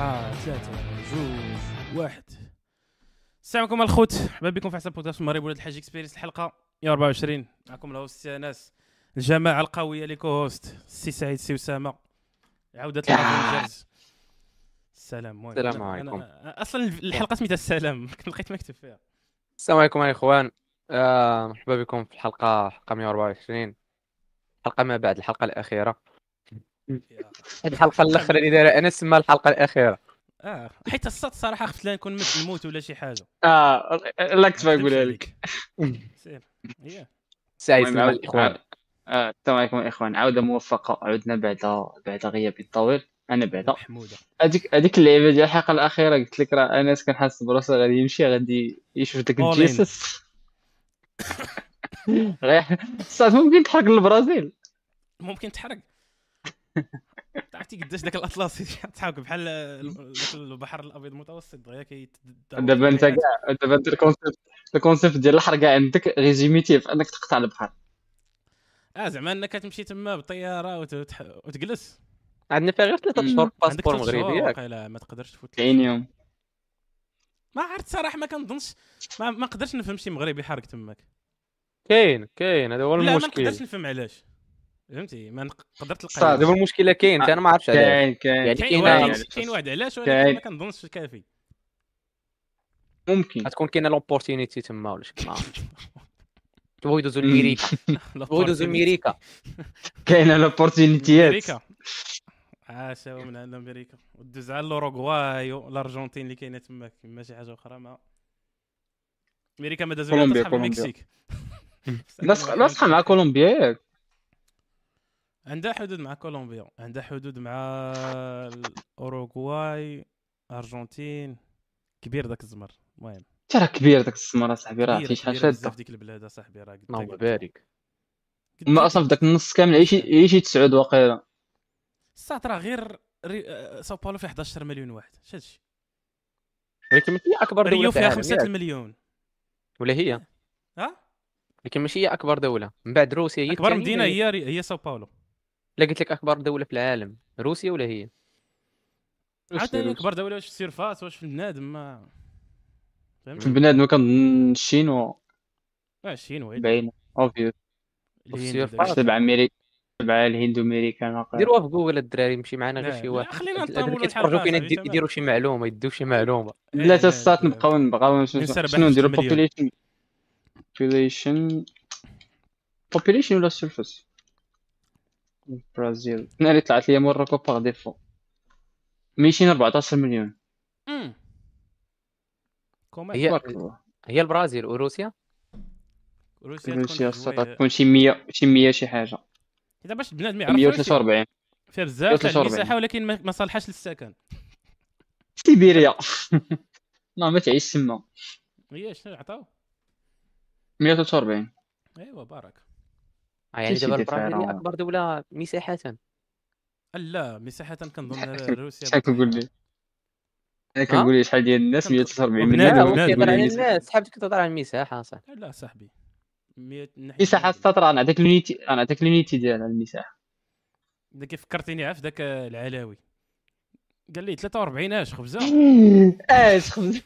أربعة ثلاثة جوج واحد. السلام عليكم الخوت. مرحبا بكم في حساب بودكاست المغرب ولاد الحاج experience الحلقة 124 معكم ال host ناس الجماعة القوية لي co-host السي سعيد السي أسامة. عودة ال Avengers السلام المهم السلام عليكم. أصلا الحلقة سميتها السلام. لقيت مكتوب فيها. السلام عليكم يا إخوان. آه مرحبا بكم في الحلقة حلقة 124 حلقة ما بعد الحلقة الأخيرة. يا- هذه الحلقة الأخيرة اللي دايرة أنا اسمها الحلقة الأخيرة؟ آه حيت الصوت صراحة خفت لا نكون مت- نموت ولا شي حاجة. آه لا كنت ما بقولها لك عليك. سير. هي. سعيد عاود- الاخوان آه، السلام عليكم إخوان. عودة موفقة. عدنا بعد بعد غياب طويل أنا بعدا محمودة. هذيك هذيك اللعبه ديال الحلقة الأخيرة. قلت لك راه أنس كنحس براسو غادي يمشي غادي يشوف داك. الجيسس. غير صاد ممكن تحرق البرازيل. ممكن تحرق. عرفتي قداش ذاك الاطلسي تحاول بحال البحر الأبيض المتوسط دغيا كي دابا أنت كاع دابا انت ال concept ال concept ديال الحرقه عندك résumiti في أنك تقطع البحر. آه زعما أنك تمشي تما بالطيارة وتح... وتجلس. عندنا فيها غير ثلاثة مم. اشهر عندك passeport مغربي. ياك ما تقدرش تفوت 90 يوم ما عرفت صراحة ما كنظنش ما, ما نقدرش نفهم شي مغربي حارق تماك. كاين كاين هذا هو لا ما المشكل. نقدرش نفهم علاش. فهمتي؟ ما نقدر تلقى. هذا هو المشكلة كاين أنا ما عرفتش كاين كاين. يعني كاين كاين واحد علاش. ولكن كاين. ما كنظنش كافي. ممكن. غتكون كاينة l'opportunité تما ولا شي ما عرفتش. تبغوا يدوزوا لميريكا. تبغوا يدوزوا لميريكا. كاينة l'opportunité ات أمريكا عاشوا من عند أمريكا. ودوز على الأوروغواي والارجنتين اللي كاينة تماك ما شي حاجة أخرى ما أمريكا ما دازوا تصحاب كولومبيا. المكسيك لاصق لاصقه مع كولومبيا ياك. عندها حدود مع كولومبيا عندها حدود مع الأوروغواي أرجنتين كبير داك الزمر المهم. انت راه كبير داك السمر اصاحبي راه كبير عرفتي شحال كبير بزاف شاده ديك البلاد اصاحبي راه قلت اللهم لك- بارك. قلت ما أصلا في داك النص كامل عيشي عيشي تسعود واقيلا. الساعة راه غير ري... آه، ساو باولو فيه 11 مليون واحد اش هادشي ولكن ماشي هي أكبر دولة ريو في فيها العالم 5 ياك؟ المليون ولا هي؟ ها؟ لكن ماشي هي أكبر دولة. من بعد روسيا هي أكبر مدينة هي هي ساو باولو لا قلت لك اكبر دولة في العالم روسيا ولا هي؟ عاوتاني اكبر دولة واش في السيرفاس واش في البنادم ما في فهمتي بنادم كنظن الشين آه الشين وين باين اوبفيوس السيرفاس. تبع أمريكا تبع الهند وامريكان واقيلا ديروها في جوجل الدراري مشي معنا غير شي واحد. خلينا نطولوا كيتفرجوا فينا يديروا شي معلومة يدوا شي معلومة. لا تا لا. نبقاو نبقاو شنو ننسى شنو نديرو 14 مليون. population population. Population ولا surface البرازيل أنا اللي طلعت لي موراكو باغ ديفو 214 مليون. كومان هي هي البرازيل وروسيا؟ روسيا روسيا تكون شي 100 شي 100 شي حاجة. إذا باش بنادم يعرف روسيا 143 فيها بزاف تاع 143. المساحه ولكن ما ما صالحاش للسكن. سيبيريا. ما ما تعيش تما. هي شنو عطاو؟ 143 إيوا بارك. آه يعني دابا دفاع البرازيل هي راه. أكبر دولة مساحه لا مساحه كنظن روسيا شحال كنقول لي. أنا كنقول لي شحال ديال الناس كنقول- 143 وبنادم- مليون. لا هو بنادم كيهضر على. الناس صحابتك كتهضر على المساحه صح. لا صاحبي. 100 ناحية مساحه بنادم. السطر أنا عطيك اليونيتي أنا عطيك اليونيتي ديالها المساحه دا كيف فكرتيني عارف ذاك العلاوي. قال لي 43 آش خبزة. آش خبز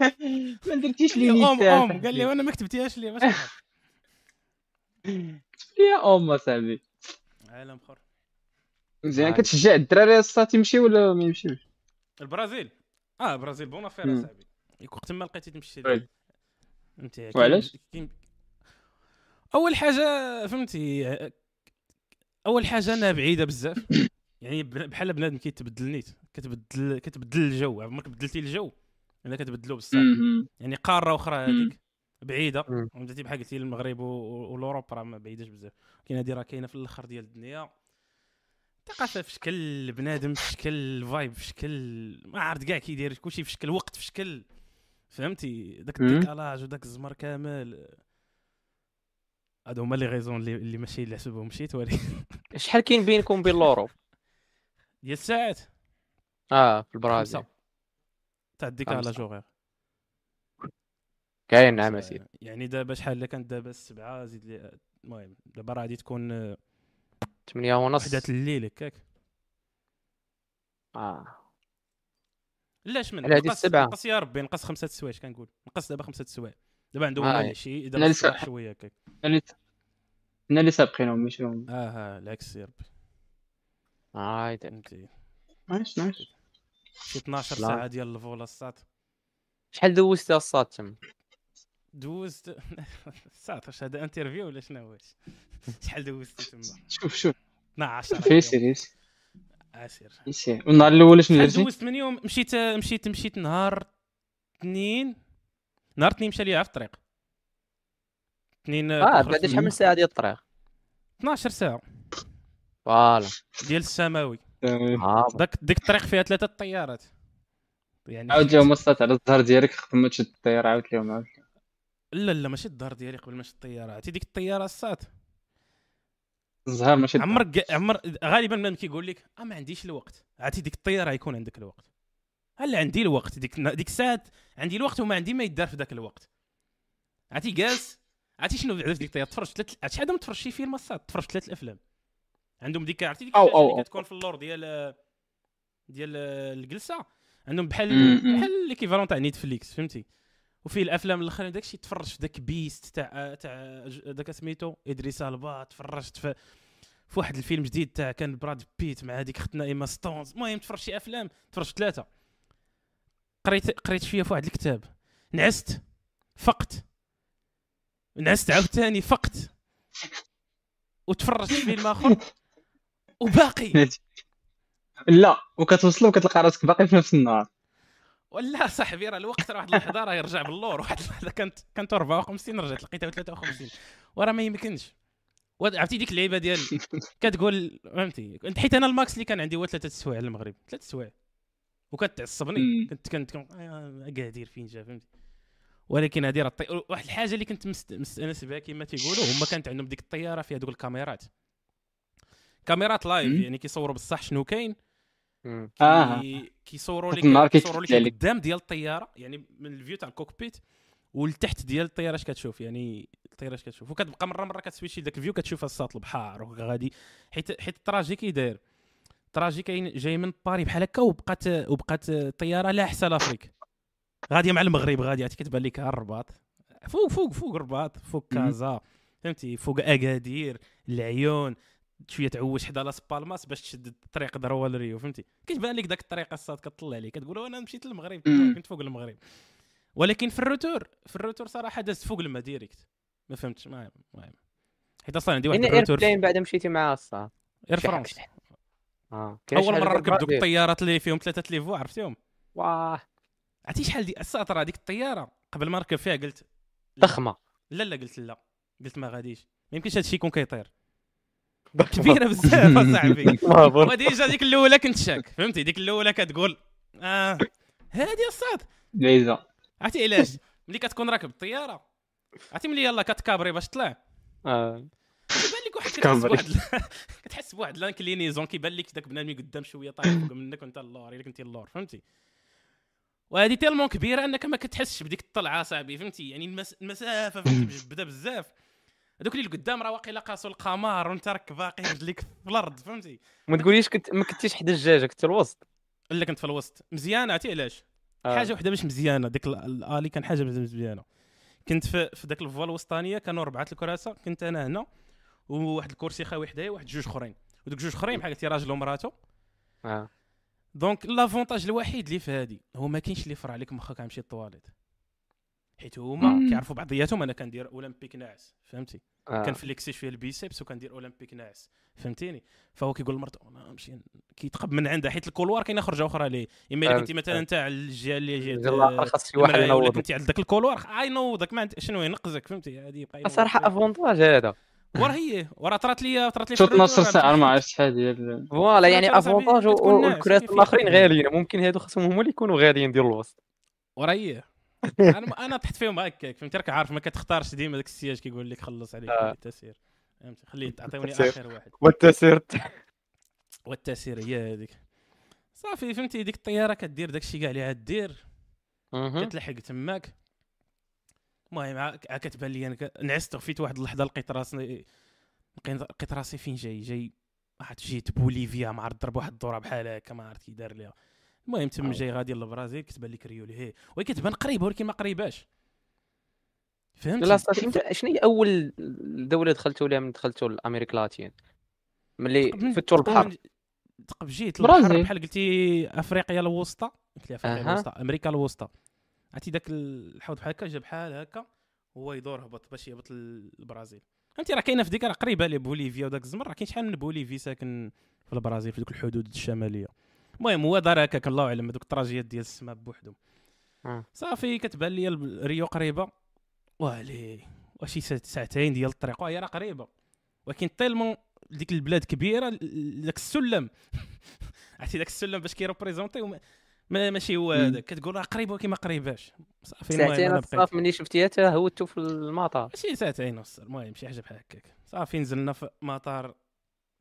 ما درتيش لي أم أم. قال لي وأنا ما كتبتيهاش لي باش نعرف. يا أم اصاحبي عالم اخر مزيان. كتشجع الدراري الصات يمشيو ولا ما يمشيوش البرازيل آه البرازيل بون افير. أصاحبي وقت ما لقيتي تمشي. فهمتي وعلاش؟ أول حاجة فهمتي أول حاجة أنها بعيدة بزاف يعني بحال بنادم كيتبدل نيت كتبدل كتبدل الجو عمرك بدلتي الجو أنا كتبدلو بصح. يعني قارة أخرى. هذيك بعيدة. فهمتي بحال قلتي المغرب و l'Europe راه ما بعيداش بزاف. كاين هذه راه كاينة في الآخر ديال الدنيا. ثقافه في شكل بنادم في شكل vibe في شكل ما عرفت كاع كي داير كلشي في شكل وقت في شكل. فهمتي؟ داك. الديكالاج وداك الزمر كامل. هادو هما لي غيزون اللي, اللي ماشي اللي حسبهم. مشيت ولكن شحال كاين بينكم وبين الأوروب؟ ديال الساعات. آه في البرازيل. تاع الديكالاج خمسة. كاين نعم اسيدي يعني دابا شحال اللي كانت دابا السبعه زيد لي المهم دابا راه غادي تكون آه، 8 ونص. وحدة الليل هكاك. آه. لاش من على هذه نقص السبعة. نقص يا ربي نقص خمسة السوايع كنقول. نقص دابا خمسة السوايع دابا عندهم آه،. العشي أنا دابا الصباح شوية هكاك. حنا اللي سابقينهم ماشي هما آه ها العكس يا ربي. هايدا فهمتي. nice nice شي 12 لا. ساعة ديال ال vol آ الساط شحال دوزتي الساط تما دوزت. الساط واش هذا interview ولا شنو واش شحال دوزت تما؟ شوف شوف. 12 في. سيريس. عسير. يسير والنهار الأول شنو درتي دوزت من يوم؟ مشيت مشيت مشيت نهار اثنين. نهار اثنين مشى لي في الطريق. اثنين آه بعد شحال من ساعة ديال الطريق؟ 12 ساعة. فوالا. ديال السماوي. آه، داك ديك الطريق فيها ثلاثة الطيارات يعني عاود جاو مصات على الظهر ديالك قبل ما تشد الطياره عاود لهم عاود لا لا ماشي الدار ديالي قبل ما شد الطياره عرفتي ديك الطيارة الساط الزهر ماشي الظهر. عمرك عمر غالبا من كيقول لك آه ما عنديش الوقت. عرفتي ديك الطيارة يكون عندك الوقت. هلا عندي الوقت؟ ديك ديك الساعة عندي الوقت وما عندي ما يدار في ذاك الوقت. عرفتي جالس عرفتي شنو بعدا في ديك الطيارة؟ تفرجت ثلاث عرفتي شحال تفرج شي فيلم الصاد؟ تفرجت ثلاث الأفلام. عندهم ديك عرفتي ديك اللي. كتكون في اللور ديال ديال الجلسة؟ عندهم بحال. بحال l'équivalent تاع Netflix فهمتي؟ وفيه الأفلام الاخرين داكشي تفرج في داك Beast تاع تاع داك سميتو إدريس ألبا تفرجت في في واحد الفيلم جديد تاع كان براد بيت مع هذيك اختنا إيما ستونز. المهم تفرج شي أفلام تفرج في ثلاثة. قريت قريت شوية في واحد الكتاب. نعست فقت. نعست عاوتاني فقت. وتفرجت في فيلم آخر. وباقي. لا وكتوصل وكتلقى راسك باقي في نفس النهار. ولا صاحبي راه الوقت راه واحد اللحظه راه يرجع باللور. واحد اللحظه كانت كانت 54 رجعت لقيتها 53 وراه ما يمكنش. عرفتي ديك اللعيبة ديال كتقول فهمتي؟ حيت أنا ال max اللي كان عندي هو ثلاثة سوايع المغرب. ثلاث سوايع وكتعصبني. كنت كنت كنت آه، فين جا فهمتي؟ ولكن هذه راه الطي... واحد الحاجة اللي كنت مست- مستأنس بها كما تيقولوا هما كانت عندهم ديك الطيارة فيها دوك الكاميرات. كاميرات live. يعني كيصوروا بصح شنو كاين. مم. آه. كي كيصوروا لك كيصوروا لك. قدام ديال الطيارة يعني من ال vue تاع ال cockpit والتحت ديال الطيارة اش كتشوف يعني الطيارة اش كتشوف وكتبقى مرة مرة كتسويتشي داك ال vue كتشوف الساط البحر وغادي حيت حيت ال trajet كي داير ال trajet كاين جاي من باري بحال هكا وبقات وبقات الطيارة لاحسه l'Afrique غادية مع المغرب غادية عرفتي كتبان لك الرباط فوق فوق فوق الرباط فوق. كازا فهمتي فوق أكادير العيون شوية تعوج حدا لاس بالماس باش تشد الطريق ضروا لريو فهمتي؟ كتبان لك داك الطريق الصاد كطلع عليك كتقول أنا مشيت للمغرب. كنت فوق المغرب. ولكن في الروتور في الروتور صراحة دازت فوق الماء ديريكت. ما فهمتش ما المهم حيت أصلا عندي واحد الروتور ايربلين بعد مشيتي معاه الصاد اير فرانس آه أول مرة ركبت دوك؟ الطيارات اللي فيهم ثلاثة ليفو عرفتيهم؟ واه. عرفتي شحال دي الساطرة هذيك الطيارة؟ قبل ما نركب فيها قلت. ضخمه لا لا قلت لا. قلت ما غاديش. ما يمكنش هادشي يكون كيطير. كبيرة بزاف أصاحبي. وديجا ديك الأولى كنت شاك فهمتي؟ ديك الأولى كتقول آه هادي الصاد. ليزا عرفتي علاش؟ ملي كتكون راكب الطياره عرفتي ملي يلاه كتكابري باش تطلع آه. كيبان لك واحد كتحس. بواحد كتحس بواحد l'inclinaison كيبان لك داك بنادم قدام شوية طايح فوق منك وانت اللور إلا كنتي اللور فهمتي؟ وهذه تيلمون كبيرة أنك ما كتحسش بديك الطلعة صاحبي فهمتي؟ يعني المس... المسافة فهمتي؟ مجبده بزاف. هذوك اللي قدام راه واقيلا قاسوا القمر وانت راك باقي رجليك في الأرض فهمتي؟ ما تقوليش كنت ما كنتيش حدا الدجاجه كنت الوسط. الا كنت في الوسط. مزيانة عرفتي علاش؟ آه. حاجة وحدة باش مزيانة. ديك ال- الالي كان حاجة مزيانة. كنت في في داك الفوا الوسطانية كانوا اربعه الكراسة. كنت أنا هنا وواحد الكرسي خاوي حدايا وواحد جوج أخرين. ودوك جوج أخرين بحال قلتي راجل ومرأته. آه. donc l'avantage الوحيد اللي في هادي. هو ما كاينش اللي يفرع عليك مخك غيمشي للطواليت. حيت هما. كيعرفوا بعضياتهم أنا كندير Olympique ناعس فهمتي آه. كنفليكسي شوية ال biceps وكندير Olympique ناعس فهمتيني فهو كيقول لمرته أنا نمشي كيتقب من عندها حيت ال couloir كاينة خرجه أخرى ليه اما الا كنتي مثلا على الجهه اللي الآخر خاص شي واحد ينوضك. كنتي عند ذاك ال couloir آه، ينوضك ما عند شنو ينقزك فهمتي هذه يبقى ينوضك صراحة. avantage هذا وراه هي وراه طرات لي طرات لي شوط نص ساعه؟ ما عرفتش شحال ديال فوالا يعني افونتاج والكرات الآخرين. غاليين ممكن هادو خاصهم هما اللي يكونوا غاليين ديال الوسط وراه هي أنا أنا طحت فيهم هكاك فهمتي راك عارف ما كتختارش ديما داك السياج كيقول لك خلص عليك آه. التسير فهمتي خليه تعطيوني. آخر واحد. والتسير والتسير هي هذيك. صافي فهمتي؟ ديك الطيارة كدير داك الشيء كاع اللي دير كتلحق تماك. المهم عا كتبان لي أنا نعست غفيت واحد اللحظة لقيت راسي لقيت راسي فين جاي؟ جاي واحد جيت بوليفيا ما عرفت ضرب واحد الدورة بحال هكا ما عرفت كي دار ليها. المهم تم. جاي غادي للبرازيل كتبان لك ريو لهي. ولكن كتبان قريبة ولكن ما قريباش. فهمتي؟ لا انت شنو هي أول دولة دخلتوا لها من دخلتوا لأمريكا اللاتين ملي فتوا البحر تقب جيت البحر. بحال قلتي أفريقيا الوسطى. قلت لي أفريقيا. الوسطى أمريكا الوسطى. عرفتي داك الحوض بحال هكا جا بحال هكا هو يدور هبط باش يهبط للبرازيل. فهمتي؟ راه كاينة في ديك راه قريبة لي بوليفيا وداك الزمر. راه كاين شحال من بوليفي ساكن في البرازيل في دوك الحدود الشمالية. المهم هو دار هكاك الله اعلم هذوك الطراجيات ديال السماء بوحدهم آه. صافي كتبان لي ريو قريبة. وشي ساعت- ساعتين ديال الطريق. وهي راه قريبة. ولكن tellement ديك البلاد كبيرة داك السلم. عرفتي داك السلم باش كيروبريزونتي وما- ماشي هو. هذاك. كتقول راه قريب ولكن ما قريباش. صافي ساعتين الصاف ملي شفتيها حتى هوتوا في المطار. ماشي ساعتين ونص المهم شي حاجة بحال هكاك. صافي نزلنا في مطار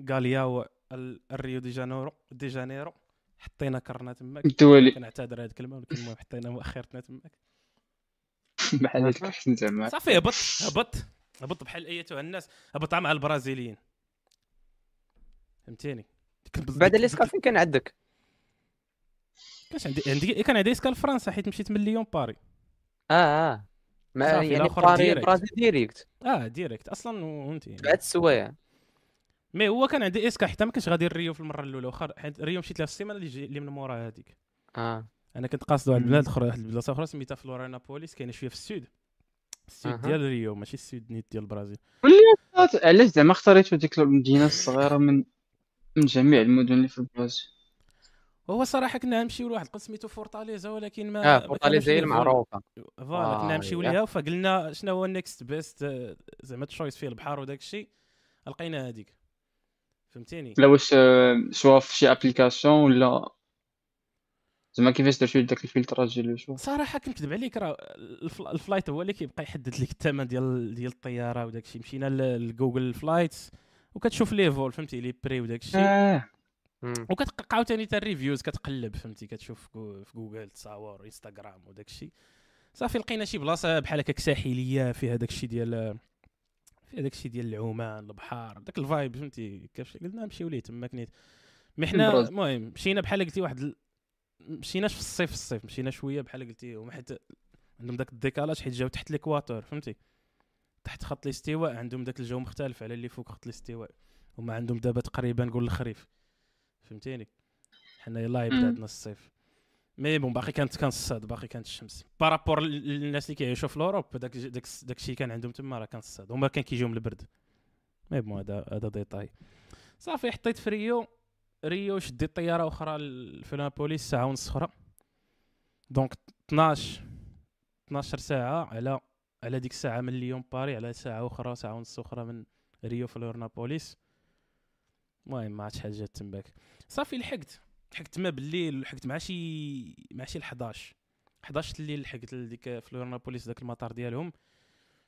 غالياو ال- الريو دي جانيرو دي جانيرو. حطينا كرنا تماك. الدولي كنعتذر هذه الكلمة ولكن المهم حطينا مؤخرتنا تماك. بحال هذيك احسن زعما. صافي هبط هبط هبط بحال ايتها الناس. هبط مع البرازيليين. فهمتيني؟ بعد ديك- ال escale فين كان عندك؟ كانش عندي عندي كان عندي escale فرنسا حيت مشيت من ليون باري. آه آه. ما يعني باري direct. برازيل direct آه direct أصلا وانت بعد السوايع. mais هو كان عندي escale حتى ما كنتش غادي الريو في المرة الأولى واخا حيت ريو مشيت لها في السيمانة اللي, جي... اللي من موراها هذيك آه. أنا كنت قاصد واحد. البلاد أخرى واحد البلاصه أخرى سميتها فلوريانوبوليس كاينة شوية في ال sud. ال sud أها. ديال ريو ماشي ال sud نيت ديال البرازيل علاش زعما اختاريتو ديك المدينة الصغيرة من من جميع المدن اللي في البرازيل؟ هو صراحة كنا نمشيو لواحد القسم سميتو فورتاليزا ولكن ما آه ما فورتاليزا هي المعروفة. voilà آه، كنا نمشيو يا. ليها فقلنا شنو هو ال next best زعما choice فيه البحر وداك الشيء لقينا هذيك فهمتيني؟ لا واش آه، شوا في شي application ولا زعما كيفاش درتو داك ال filtrage ديال شو؟ صراحة كنكذب عليك راه ال fl- ال flight هو اللي كيبقى يحدد لك الثمن ديال ديال الطيارة وداك الشيء. مشينا ل Google Flights وكتشوف les vols فهمتي؟ les prix وداك الشيء. مم. وكتلقى عاوتاني حتى ال reviews كتقلب فهمتي؟ كتشوف في جوجل تصاور انستغرام وداك الشيء. صافي لقينا شي بلاصة بحال هكاك ساحلية فيها داك الشيء ديال فيها داك الشيء ديال العومان البحر داك ال vibe فهمتي كيفاش قلنا نمشيو ليه تماك نيت mais حنا. المهم مشينا بحال قلتي واحد ال... مشيناش في الصيف في الصيف مشينا شوية بحال قلتي هما حيت عندهم داك ال décalage حيت جاو تحت ال équateur فهمتي تحت خط الاستواء عندهم داك الجو مختلف على اللي فوق خط الاستواء هما عندهم دابا تقريبا نقول الخريف فهمتيني حنا يلاه يبدأ. عندنا الصيف mais bon باقي كانت كان الصهد باقي كانت الشمس. par rapport للناس اللي كيعيشوا في ال Europe داك داك داك الشيء كان عندهم تما راه كان الصهد هما كان كيجيو من البرد. mais bon هذا هذا détail صافي حطيت في ريو. ريو شديت طيارة أخرى لفلوريانوبوليس ساعة ونص أخرى. donc 12 12 ساعة على على ديك الساعة من ليون باري على ساعة أخرى ساعة ونص أخرى من ريو فلوريانوبوليس المهم ما شحال جات تماك صافي لحقت. لحقت ما بالليل لحقت مع شي مع شي ال 11 11 الليل لحقت لديك فلوريانوبوليس داك المطار ديالهم؟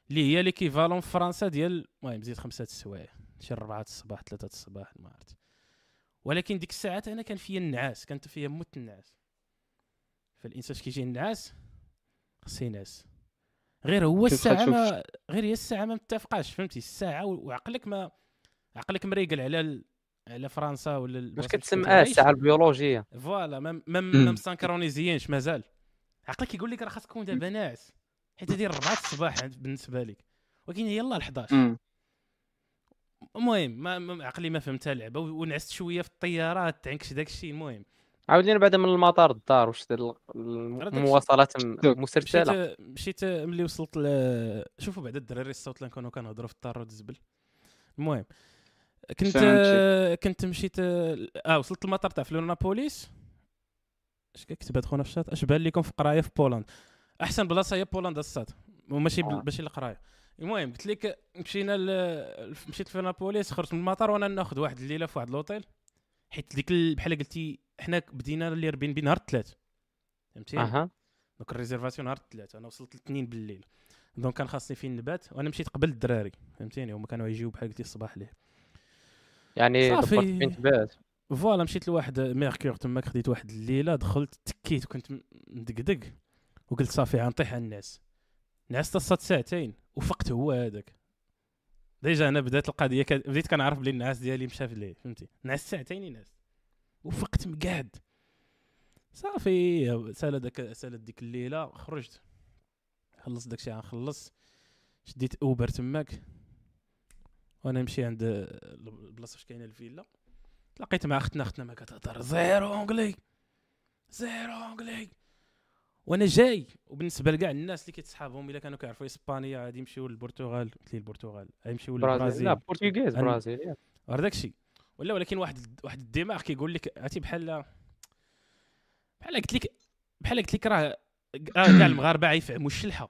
اللي هي ليكيفالون في فرنسا ديال المهم زيد خمسة السوايع. شي 4 الصباح 3 الصباح ما عرفت. ولكن ديك الساعات أنا كان فيا النعاس كانت فيا موت النعاس. فالإنسان كيجي النعاس خص ينعس. غير هو الساعة ما غير هي الساعة ما متفقاش فهمتي؟ الساعة وعقلك ما عقلك مريقل على ال... على فرنسا ولا واش كنت آه عايش. الساعة البيولوجية فوالا ما ما مم. ما مسانكرونيزيينش مازال عقلك كيقول لك راه خاصك تكون دابا ناعس حيت هذه 4 الصباح عند- بالنسبة لك ولكن هي يلاه 11 مم. المهم ما, عقلي ما فهمتها اللعبه ونعست شوية في الطيارة تعنكش داك الشيء المهم عاود لينا بعدا من المطار للدار واش. المواصلات م- دوك. مسلسله مشيت ملي وصلت ل... شوفوا بعد الدراري الصوت اللي كانوا كنهضروا في الطار والزبل المهم كنت. كنت مشيت آه وصلت المطار تاع فلورنابوليس اش كتبت خونا في الشات؟ اش بان لكم في قراية في بولندا أحسن بلاصة هي بولندا الصاط. وماشي آه. ماشي القرايه المهم قلت لك مشينا ل... مشيت لفلوريانوبوليس خرجت من المطار وأنا ناخذ واحد الليلة في واحد لوطيل حيت ديك ال- بحال قلتي حنا بدينا ال Airbnb نهار الثلاث. فهمتيني أها. donc ال réservation نهار الثلاث. أنا وصلت الاثنين بالليل. donc كان خاصني فين نبات؟ وأنا مشيت قبل الدراري. فهمتيني؟ هما كانوا يجيو بحال قلتي الصباح ليه. يعني صافي. voilà مشيت لواحد Mercure تما خديت واحد الليلة دخلت تكيت وكنت مدقدق. وقلت صافي غنطيح على الناس. نعست الصاط ساعتين وفقت هو هذاك. déjà أنا بدأت القضية كد... بديت كنعرف بلي النعاس ديالي مشى في ليه فهمتي؟ نعست ساعتين ينعس وفقت مقعد. صافي سأل داك سألت ديك الليلة خرجت. خلصت داكشي غنخلص. شديت Uber تماك. وأنا نمشي عند البلاصة فاش كاينة الفيلا تلاقيت مع أختنا أختنا ما كتهضر. zéro anglais zéro anglais. وأنا جاي وبالنسبة لكاع الناس اللي كيتصحابهم إلا كانوا كيعرفوا إسبانيا غادي يمشيو للبرتغال. قلت لي البرتغال؟ غيمشيو برازيل. للبرازيل. la portugaise أنا- برازيل غير داكشي. ولا ولكن واحد واحد الدماغ كيقول لك عرفتي بحال بحال قلت لك بحال قلت لك راه راه كاع المغاربة غيفهموا الشلحه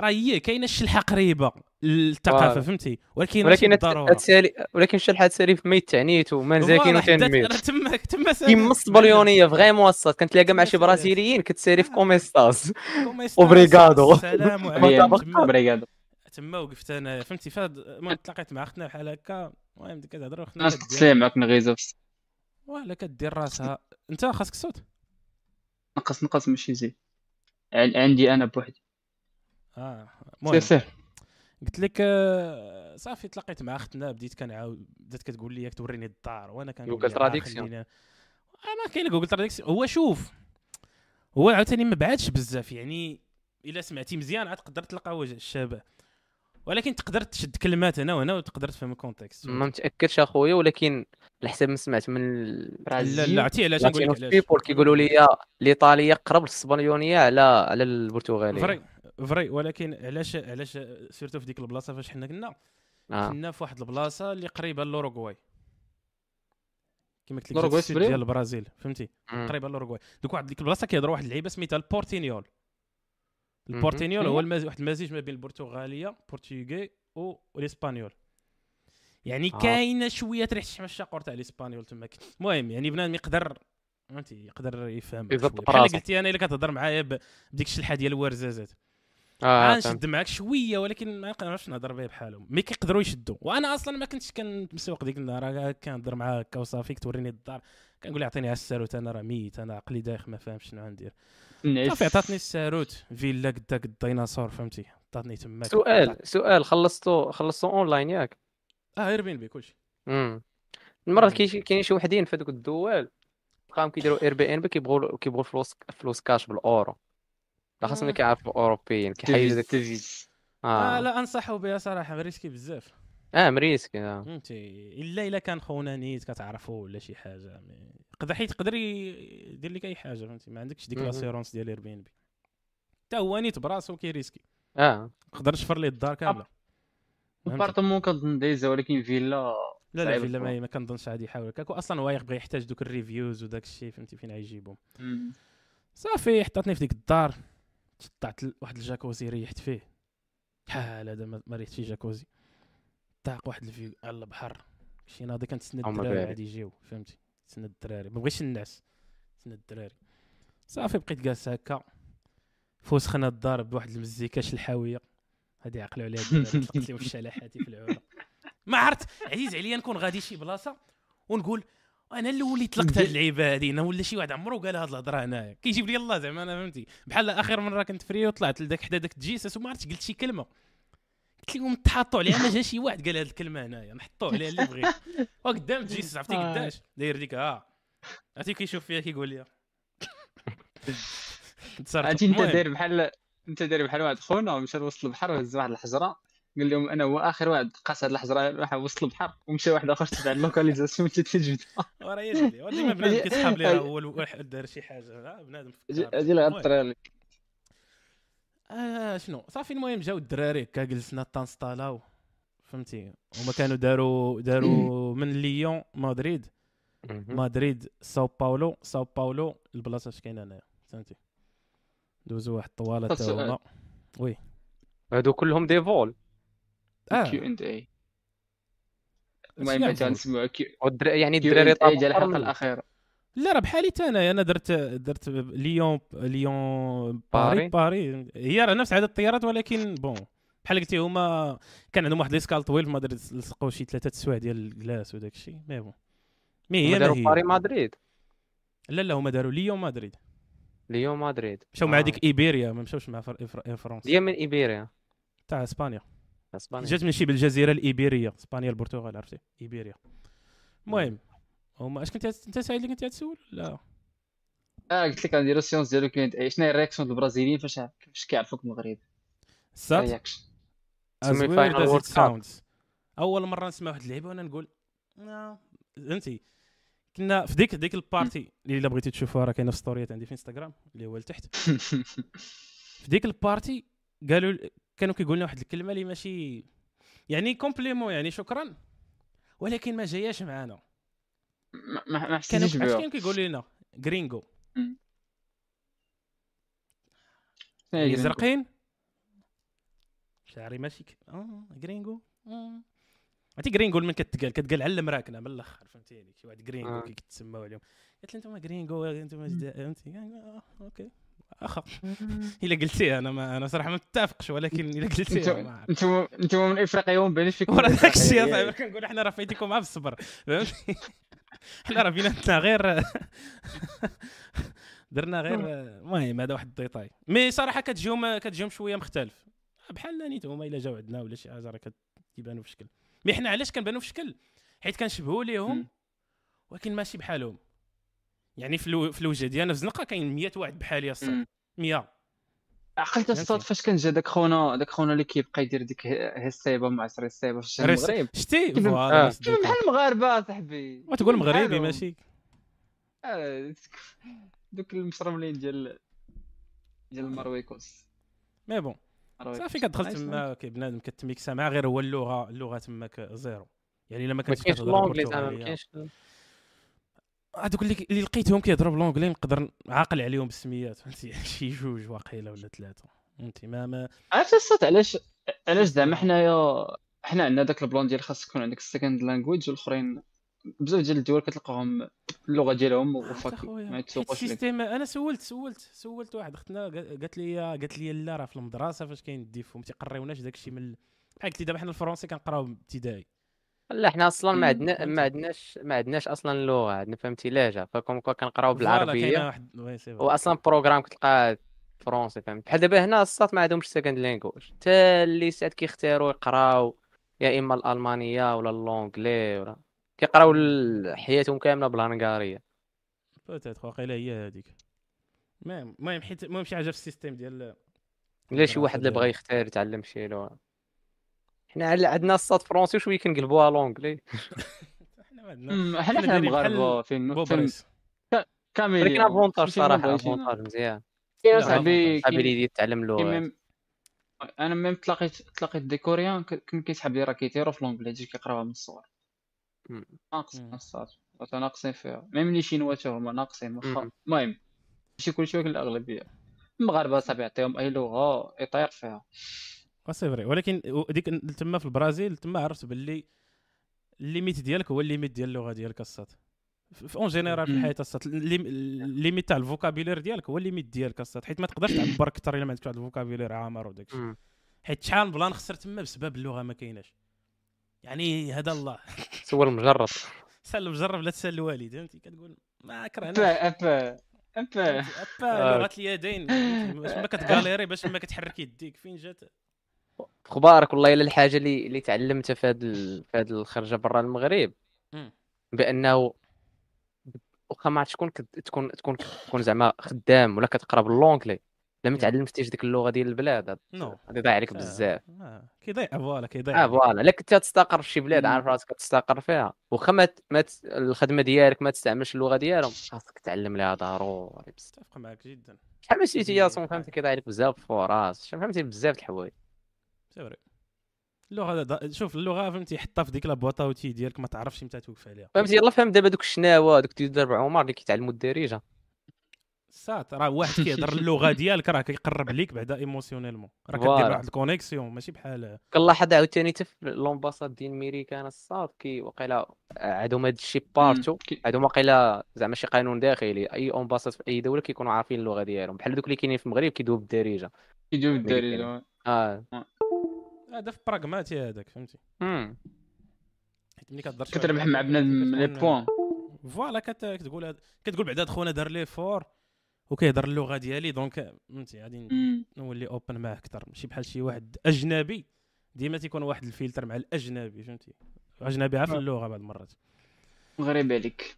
راه هي كاينة الشلحة قريبة. للثقافه فوالا. فهمتي؟ ولكن ولكن هتسالي ولكن شحال في ميت تعنيت وما زاكين وتنميت تما تما كيما الصبليونيه فريمون الصاد. كنتلاقى مع شي. برازيليين كتسالي في كوميستاس كوميستاس، Obrigado. السلام بريغادو عليكم بريغادو تما وقفت أنا. فهمتي؟ فهاد المهم تلاقيت مع أختنا بحال هكا. المهم كتهضر اختنا ناس كدير- تسلم معاك نغيزه في ولا كدير راسها. أنت خاصك الصوت نقص نقص ماشي زين. عن- عندي أنا بوحدي. آه. سير سير. قلت لك آه، صافي تلاقيت مع اختنا بديت كنعاود بدات كتقول لي توريني الدار وأنا كنقول جوجل آه، traduction. خلينا- آه، ما كاين Google traduction هو شوف هو عاوتاني ما بعدش بزاف يعني إلا سمعتي مزيان عاد تقدر تلقى وجه الشبه. ولكن تقدر تشد كلمات هنا وهنا وتقدر تفهم ال contexte ما متأكدش أخويا ولكن على حسب ما سمعت من ال- لا لا عرفتي علاش نقول لك علاش؟ كيقولوا لي الإيطالية قرب للاسبانيونيه على على البرتغالية. فري ولكن علاش علاش سيرتو في ديك البلاصة فاش حنا كنا آه. كنا في واحد البلاصة اللي قريبة لوروغواي كما قلت لك سبريو؟ ديال البرازيل فهمتي. قريبة لوروغواي دوك واحد ديك البلاصة كيهضروا واحد اللعيبة سميتها البورتينيول. البورتينيول هو؟ المز... واحد المزيج ما بين البرتغالية البرتغي و- والاسبانيول يعني آه. كاينة شوية ريحه الشحم الشاقور تاع الإسبانيول تماك المهم يعني بنادم يقدر فهمتي يقدر يفهم. بحال. قلتي أنا إلا كتهضر معايا بديك الشلحة ديال الورزازات آه فهمت. غنشد معاك شوية ولكن ما نقدرش نهضر به بحالهم. مي كيقدروا يشدوا. وأنا أصلا ما كنتش كنمسوق ديك النهار. كنهضر معاه هكا وصافي توريني الدار. كنقول أعطيني على الساروت أنا راه ميت أنا عقلي دايخ ما فاهمش شنو غندير. صافي عطاتني الساروت. فيلا قداك الديناصور فهمتي؟ عطاتني تماك سؤال سؤال خلصتو خلصتو أونلاين ياك؟ آه Airbnb كلشي امم المرات كاين شي- كاينين شي وحدين في هذوك الدول بقاهم كيديروا Airbnb كيبغوا كيبغوا الفلوس فلوس كاش بالأورو. لا خاصهم آه. كيعرفوا أوروبيين كيحيدوا داك آه. آه لا انصحوا بها صراحة risqué بزاف آه مريسك آه. فهمتي إلا إلا كان خونا نيت كتعرفوا ولا شي حاجة يقدر حيت يقدر يدير لك أي حاجة فهمتي ما عندكش ديك. l'assurance ديال Airbnb حتى هو نيت براسو كيريسكي آه يقدر يشفر ليه الدار كاملة؟ appartement كنظن دايزة ولكن فيلا لا لا فيلا ما. ما كنظنش عادي يحاول هكاك أصلا هو يبغي يحتاج دوك ال reviews وداك الشيء فهمتي فين غيجيبهم. صافي حطاتني في ديك الدار طلعت واحد الجاكوزي ريحت فيه. شحال هذا ما ريحت فيه جاكوزي. طاق واحد ال vue على البحر. شي ناضي كنتسنى الدراري. عاد يجيو فهمتي؟ تسنى الدراري. ما بغيتش الناس. تسنى الدراري. صافي بقيت جالس هكا. فوس خنا الدار بواحد المزيكا شلحاوية. هادي عقلوا عليها طلقت لهم الشلاحاتي في العوله ما عرفت عزيز عليا نكون غادي شي بلاصة ونقول أنا اللي وليت طلقت هاد اللعيبة هادي أنا ولا شي واحد عمرو قال هاد الهضرة هنايا. كيجيب لي الله زعما أنا فهمتي. بحال آخر مرة كنت فري وطلعت لذاك حدا داك الجيسس وما عرفتش قلت شي كلمة. قلت لهم تحطوا عليها ما جا شي واحد قال هاد الكلمة هنايا. نحطوا عليها اللي بغيت. وقدام الجيسس عرفتي آه. قداش؟ داير ديك ها عرفتي كيشوف فيها كيقول لي. عرفتي أنت داير بحال أنت داير بحال واحد خونا مشى لوسط البحر وهز واحد الحجرة. قال لهم أنا هو اخر واحد قاس هاد الحجره راح وسط البحر ومشى واحد آخر تبع اللوكاليزاسيون في جبده وراه يجري. ولي ما بنادم كيسحاب لي راه هو الواحد دار شي حاجة. بنادم. هادي اللي لك آه شنو؟ صافي المهم جاو الدراري هكا جلسنا تنسطالاو فهمتي. هما كانوا داروا داروا من ليون مدريد. مدريد ساو باولو. ساو باولو البلاصة اش كاينة هنايا فهمتي. دوزو واحد الطواله تا. هما. هادو كلهم des vols. Q and A المهم فول. تنسمعوا Q يعني الدراري ديال طابقوا الحلقة الأخيرة. لا راه بحالي تا انايا أنا درت درت ليون ليون باري. باري. باري. هي راه نفس عدد الطيارات ولكن bon بحال قلتي هما كان عندهم واحد l'escale طويل في مدريد لصقوا شي ثلاثة السوايع ديال الكلاس وداك الشيء mais bon mais هي داروا هي. باري مدريد. لا لا هما داروا ليون مدريد. ليون مدريد. مشاو مع آه. ديك إيبيريا ما مشاوش مع فر... فرنسا. هي من إيبيريا. تاع إسبانيا. اسبانيا جات من شي بالجزيرة الإيبيرية إسبانيا البرتغال عرفتي؟ إيبيريا. المهم هما أش كنت أنت سعيد اللي كنت تسول؟ لا. آه قلت لك غنديرو ال séance ديالو كاين شنو هي ال réaction ديال البرازيليين فاش فاش كيعرفوك المغرب as سمي it Cup. sounds. أول مرة نسمع واحد اللعيبة وأنا نقول آه، فهمتي كنا في ديك ديك ال partie اللي إلا بغيتي تشوفوها راه كاينة في ستوريات عندي في انستغرام اللي هو لتحت. في ديك ال partie قالوا كانوا كيقول لنا واحد الكلمة اللي ماشي يعني compliment يعني شكرا. ولكن ما جاياش معانا. ما ما اش بها كانوا كيقولوا لنا؟ gringo gringo؟ زرقين؟ شعري ماشي ك... آه gringo آه. عرفتي gringo من كتقال كتقال على المراكنة من الأخر فهمتيني؟ شي واحد gringo آه. كي كتسماو عليهم قالت لي أنتم gringo أنتم فهمتي آه، okay. اخا إلا قلتيها أنا ما أنا صراحة ما متفقش ولكن إلا قلتيها أنتم. أنتم من إفريقيا وما بينش فيكم. ورا داك الشيء. صاحبي كنقول إحنا راه فايتكم مع بالصبر فهمتي حنا راه بيناتنا غير درنا غير المهم هذا واحد ال détail. mais صراحة كتجيهم كتجيهم شوية مختلف. بحال نيتهم إلا جاو عندنا ولا شي حاجة راه كيبانوا في شكل. mais حنا علاش كنبانوا في شكل؟ حيت كنشبهوا ليهم. ولكن ماشي بحالهم. يعني في الو- في الوجه ديالنا في الزنقه كاين 100 واحد بحالي الصات مم. 100 عقلت الصوت فاش كان جا داك خونا داك خونا اللي كيبقى يدير ديك هي السايبه مع عصري السايبه في المغرب. شتي؟ كيف- آه. بحال المغاربة صاحبي؟ وتقول مغربي. ماشي. آه، دوك المشرملين ديال ديال المرويكوس mais bon. صافي كتدخل nice، تما بنادم كتميكسا مع غير هو اللغة اللغة تماك zéro. يعني إلا ما كنتش كتهضر l'anglais زعما ما البرتغالية. كاينش هذوك اللي اللي لقيتهم كيهضروا ب l'anglais نقدر عاقل عليهم بالسميات فهمتي؟ شي جوج واقيلا ولا ثلاثة فهمتي؟ ما ما عرفت الصوت علاش علاش زعما حنايا حنا عندنا داك ال plan ديال خاص يكون عندك ال second language والآخرين بزاف ديال الدول كتلقاهم اللغة ديالهم أخويا. ما يتسوقوش ال système أنا سولت سولت سولت واحد اختنا قا- قالت لي قالت لي لا راه في المدرسة فاش كاين ال défaut ما تيقريوناش داك الشيء من بحال قلت لي دابا حنا ال français كنقراو ابتدائي. لا حنا أصلا ما مم، عندنا. ما عندناش ما عندناش أصلا اللغة عندنا فهمتي لهجه فكم كنقراو بالعربية واحد. واصلا programme كتلقاه français فهمت بحال دابا هنا الصات ما عندهمش second language حتى اللي ساعات كيختاروا يقراو يا إما الألمانية ولا l'anglais ولا كيقراو حياتهم كاملة بالهنغارية peut-être واقيلا هي هذيك المهم المهم حيت المهم شي حاجة في ال système ديال الا شي واحد اللي. بغى يختار يتعلم شي لغة حنا عندنا الصات français وشوية كنقلبوها l'anglais حنا ما عندنا حنا المغاربه فين كاملين ولكن avantage فين ما صراحة. avantage مزيان. كاين لا، صاحبي كاين- ability تتعلم كاين اللغات même أنا même تلاقيت تلاقيت des Coréens كان كيسحب لي راه كيطيروا في l'anglais تجي كيقراوها من الصغر. ناقصين. الصات ناقصين فيها. même les Chinois حتى هما ناقصين واخا. المهم ماشي كلشي ولكن الأغلبية. المغاربه صاحبي يعطيهم أي لغة يطير فيها. c'est vrai ولكن ديك تما في البرازيل تما عرفت باللي ال limite ديالك هو ال limite ديال اللغة ديالك الصات في en général في. الحياة الصات ال lim- ال limite تاع ال vocabulaire ديالك هو ال limite ديالك الصات حيت ما تقدرش تعبر أكثر إلا ما عندكش واحد ال vocabulaire عامر وداك الشيء. حيت شحال plan خسر تما بسبب اللغة ما كايناش. يعني هذا الله. سول المجرب. سال مجرب لا تسال الوالد. فهمتي؟ كتقول ما كرهناش. أبا أبا أبا. لغة اليدين. ما كتغاليري باش ما كتحرك يديك. فين جات؟ أخبارك والله الا الحاجة اللي اللي تعلمتها في هذه في هذه الخرجة برا المغرب. بأنه واخا ما عرفتش تكون تكون تكون تكون زعما خدام ولا كتقرا ب l'anglais لما مم. تعلمتيش ديك اللغة ديال البلاد. non. غادي يضيع عليك بزاف. آه، كيضيع voilà كيضيع. آه voilà. الا كنت تستقر في شي بلاد. عارف راسك تستقر فيها. واخا ما ما الخدمة ديالك ما تستعملش اللغة ديالهم خاصك تعلم ليها ضروري. بزاف معك جدا. شحال من situation مم. فهمتي كيضيع عليك بزاف فرص شحال فهمتي بزاف د الحوايج. c'est vrai. اللغة دا- شوف اللغة فهمتي حطها في ديك la boîte à outils ديالك ما تعرفش متى توقف عليها. فهمتي يلا فهم دابا دوك الشناوة دوك ربع عمر اللي كيتعلموا الدارجه سات راه واحد كيهضر اللغة ديالك راه كيقرب ليك بعدا émotionnellement راه كدير. واحد ال connexion ماشي بحال كنلاحظ عاوتاني حتى في l'ambassade ديال ميريكان الصات كي وقيلا عندهم هاد الشي partout عندهم وقيلا زعما شي قانون داخلي أي ambassade في أي دولة كيكونوا عارفين اللغة ديالهم. بحال دوك اللي كاينين في المغرب كيدويو بالدارجه أمريكان. بالدارجه آه. هذا في pragmatique هذاك فهمتي؟ امم حيت ملي كتهضر كتربح مع بنادم les points. voilà كت- كتقول كتقول بعدا خونا دار l'effort وكيهضر اللغة ديالي donc فهمتي غادي نولي open معاه أكثر ماشي بحال شي واحد أجنبي ديما تيكون واحد الفلتر مع الأجنبي فهمتي؟ اجنبي عارف. اللغة بعض المرات. غريب عليك.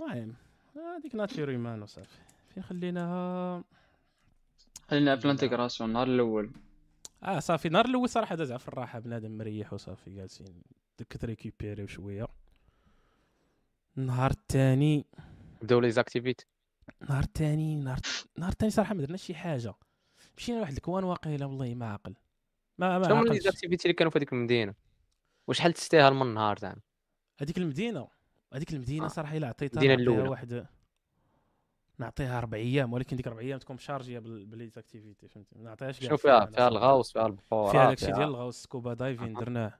المهم هذيك nature human وصافي. فين خليناها؟ خلينا في ال intégration النهار الأول. آه صافي. النهار الأول صراحة داز في الراحة بنادم مريح وصافي جالسين دك ت récupérer شوية. النهار الثاني بداو les activités النهار الثاني نهار النهار الثاني صراحة ما درناش شي حاجة. مشينا لواحد ال coin واقيلا والله ما عاقل ما ما شنو les activités اللي كانوا في هذيك المدينة؟ وشحال تستاهل من النهار زعما هذيك المدينة هذيك المدينة آه. صراحة إلا عطيتها. واحد نعطيها أربع أيام ولكن ديك أربع أيام تكون م chargée بال- ب les activités فهمتي ما نعطيهاش شنو فيها فيها. الغوص فيها البحور فيها آه، داكشي ديال الغوص scuba diving درناه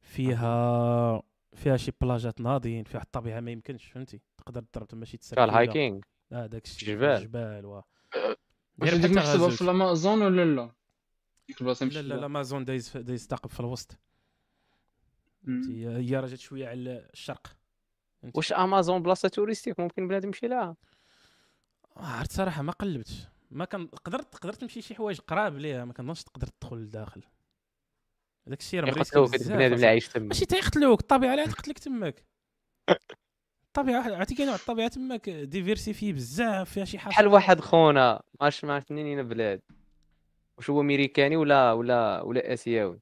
فيها فيها شي بلاجات ناضيين فيها الطبيعه ما يمكنش فهمتي تقدر تضرب تما شي فيها تسركيله الهايكينغ آه داكشي جبال. جبال و واش غير محسوبه غازوت. في الأمازون ولا لا ديك البلاصه لا لا لا مازون دايز دايز ثاقب في الوسط؟ هي راه جات شوية على الشرق؟ واش أمازون بلاصة توريستيك ممكن بنادم يمشي لها عرفت صراحة ما قلبتش. ما كان قدرت تقدر تمشي شي حوايج قراب ليها ما كنظنش تقدر تدخل لداخل. داك الشيء راه يقتلوك بنادم اللي. عايش تما ماشي تيقتلوك الطبيعة لا تقتلك تماك. الطبيعة عرفتي كاين واحد الطبيعة تماك؟ diversifiée بزاف فيها شي حاجة بحال واحد خونا ماش ما عرفتني بلاد. واش هو أمريكاني ولا ولا ولا آسيوي.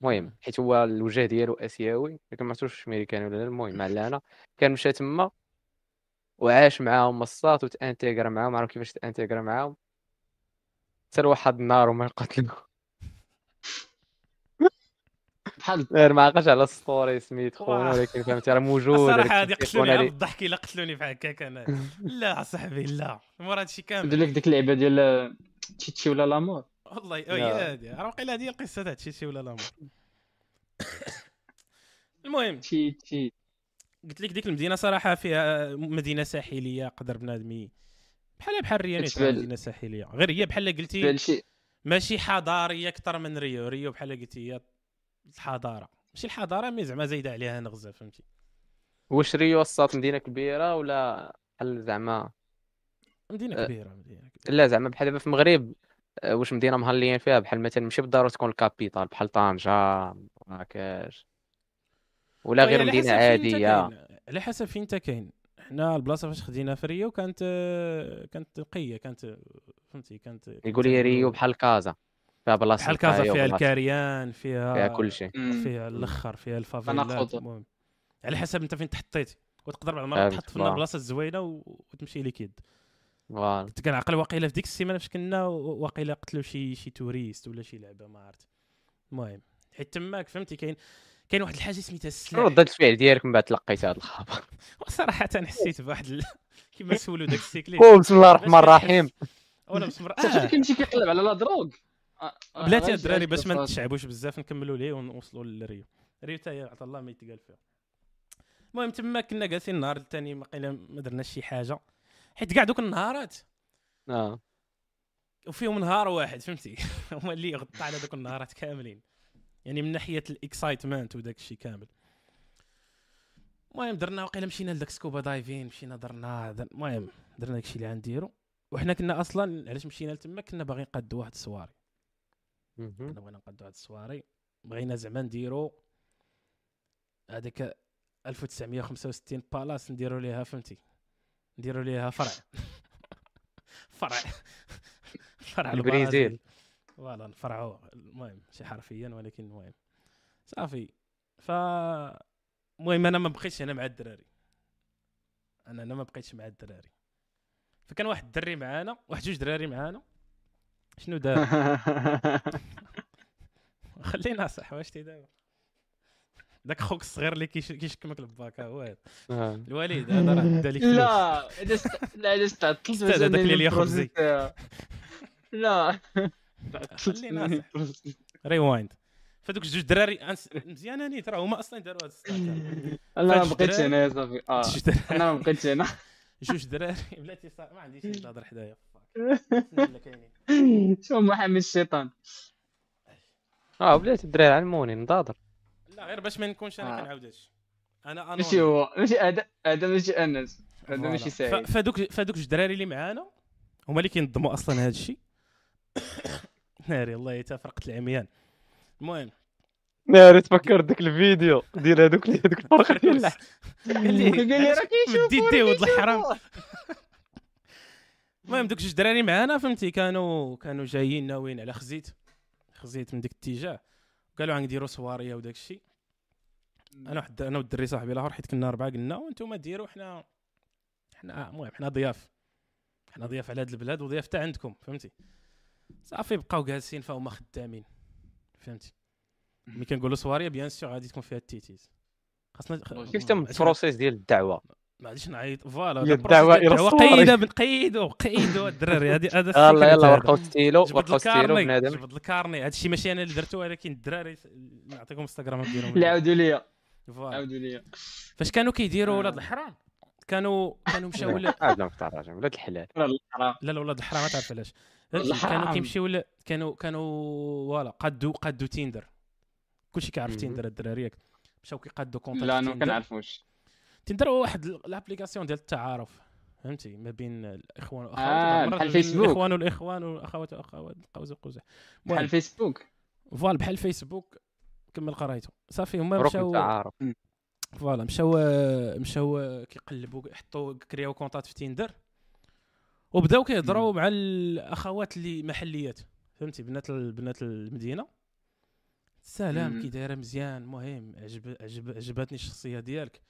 المهم حيت هو الوجه ديالو آسيوي لكن ما عرفتوش واش أمريكاني ولا لا. المهم معلانا كان مشى تما. وعاش معاهم مصات وت intégra معاهم ما عرف كيفاش ت intégra معاهم؟ حتى واحد النهار وما يقتلو بحال غير ما عقلش على السطوري سميت خونا. ولكن فهمتي؟ راه موجود الصراحة هذه قتلوني على الضحك الا قتلوني بحال هكاك أنا. لا صاحبي لا. مورا هادشي كامل. ندير لك ديك اللعبة ديال تشيتشي ولا لامور والله. هي هذه راه واقيلا هذه القصة تاع شي ولا لا المهم. تشيتشي. قلت لك ديك المدينة صراحة فيها مدينة ساحلية قدر بنادم ي- بحال بحال رياني تاع كتبان- مدينة ساحلية. غير هي بحال قلتي ماشي حضارية أكثر من ريو. ريو بحال قلتي هي الحضارة. ماشي الحضارة mais زعما زايدة عليها نغزة فهمتي؟ واش ريو وسط مدينة كبيرة ولا بحال زعما؟ مدينة أه. كبيرة مدينة كبيرة. لا زعما بحال دابا في المغرب آه، واش مدينة مهليين فيها؟ بحال مثلا ماشي بالضروره تكون ال capitale بحال طنجة مراكش. ولا غير على مدينه عاديه. على حسب فين أنت كاين. حنا البلاصة فاش خدينا في ريو كانت كانت نقية كانت فهمتي كانت يقول لي ريو بحال كازا فيها بلاصة بحال كازا فيها الكاريان فيها فيها كل شيء. فيها الأخر فيها الفافيلات. المهم. على حسب أنت فين تحطيتي وتقدر بعض آه، المرات تحط في. بلاصة زوينة وتمشي ليكيد. voilà. كنت كنعقل واقيلا في ديك السيمانة فاش كنا واقيلا قتلوا شي شي touriste ولا شي لعبة ما عرفت. المهم. حيت تماك فهمتي كاين كاين واحد الحاجة سميتها شنو السلاح ردة الفعل ديالك من بعد تلقيت هذا الخبر. صراحة حسيت بواحد ال... كيما سولوا داك السيكليت. أوه، بسم الله الرحمن الرحيم. ولا بسم الله آه. كيمشي كيقلب على la drogue؟ آه، آه، بلاتي الدراري باش ما نتشعبوش بزاف نكملوا ليه ونوصلوا للريو. ريو حتى هي عطا الله ما يتقال فيها. المهم تما كنا جالسين النهار الثاني قيلا ما درناش شي حاجة. حيت كاع دوك النهارات. آه. وفيهم نهار واحد فهمتي؟ هما اللي يغطى على دوك النهارات كاملين. يعني من ناحية ال excitement وداك الشيء كامل. المهم درنا وقيلا مشينا لداك scuba diving مشينا درنا در- المهم درنا داكشي اللي غنديرو وحنا كنا أصلا علاش مشينا لتما؟ كنا باغيين نقادو واحد السواري. كنا بغينا نقادو واحد السواري. بغينا زعما نديرو هذاك 1965 بالاس نديرو ليها فهمتي؟ نديرو ليها فرع. فرع. فرع. البرازيل. voilà نفرعوه المهم شي حرفيا ولكن المهم. صافي. ف المهم أنا ما بقيتش أنا مع الدراري. أنا أنا ما بقيتش مع الدراري. فكان واحد الدري معانا واحد جوج دراري معانا. شنو دار؟ خلينا صح واش تيداير داك خوك الصغير اللي كيش- كيشكمك الباكا هو هذا. آه. الوليد هذا راه دا لك. لا لا إذا استعطلت هذاك اللي خبزي. لا. خلينا. ريوايند فدوك جوج دراري نيت راه هما أصلا داروا هذا الساعة. أنا ما بقيتش هنا يا صافي. آه. أنا ما بقيتش هنا. جوج دراري. بلاتي ما عنديش تهضر حدايا كاينين شو محمد الشيطان. آه بلاتي الدراري علموني نضاضر لا غير باش ما نكونش أنا آه. كنعاود هادشي أنا ماشي هو؟ ماشي هذا هذا ماشي أنس. هذا. ماشي سعيد فدوك فدوك جوج دراري اللي معانا هما اللي كينظموا أصلا هذا الشيء. ناري الله يتفرقت العميان. المهم. ناري تفكرت داك الفيديو ديال هذوك اللي هذوك الفرقة ديال قال لي قال لي راه كيشوف مدي ولد الحرام. المهم دوك جوج دراري معانا فهمتي؟ كانوا كانوا جايين ناويين على خزيت. خزيت من ديك الاتجاه. قالوا غنديروا سواريه وداك الشيء. أنا واحد أنا والدري صاحبي الآخر حيت كنا أربعة قلنا وأنتم ديروا حنا حنا المهم حنا ضياف. حنا ضياف على هاد البلاد وضياف حتى عندكم. فهمتي؟ صافي بقاو جالسين فهما خدامين. فهمتي؟ ملي كنقولوا soirée bien sûr غادي تكون فيها التيتيز. خاصنا كيف تم ال process ديال الدعوة. ما غاديش نعيط. voilà ديال الصواري. قيدوا قيدوا قيدوا الدراري هذه هذا يلا يلا هذا. ورقوا ستيلو جبد ورقوا ستيلو ال carnet بنادم. جبد ال carnet. هذا الشيء ماشي أنا اللي درته ولكن الدراري نعطيكم إنستغرام ديالهم. اللي عاودوا لي. voilà. عاودوا لي. فاش كانوا كيديروا آه. ولاد الحرام؟ كانوا كانوا مشاو ل- عاد لهم في الراجل ولاد الحلال. حرام لا لا ولاد الحرام ما تعرف علاش. كانوا. كيمشيو ل- كانوا كانوا voilà قادوا قادوا Tinder. كلشي كيعرف. Tinder الدراري ياك. مشاو كيقادوا contact لا أنا ما Tinder. كنعرفوش. Tinder هو واحد ال application ديال التعارف فهمتي؟ ما بين الإخوان والأخوات. آه، بحال فيسبوك. الإخوان والإخوان والأخوات والأخوات. قوس قوس بحال فيسبوك voilà بحال فيسبوك كمل قرايته. صافي هما مشاو تعارف voilà مشاو مشاو كيقلبوا يحطوا كرياو comptات في تيندر. وبداو كيهضروا مع الأخوات اللي محليات. فهمتي؟ بنات ال- بنات المدينة. سلام مم. كي دايرة مزيان. المهم عجب عجب عجبتني الشخصية ديالك.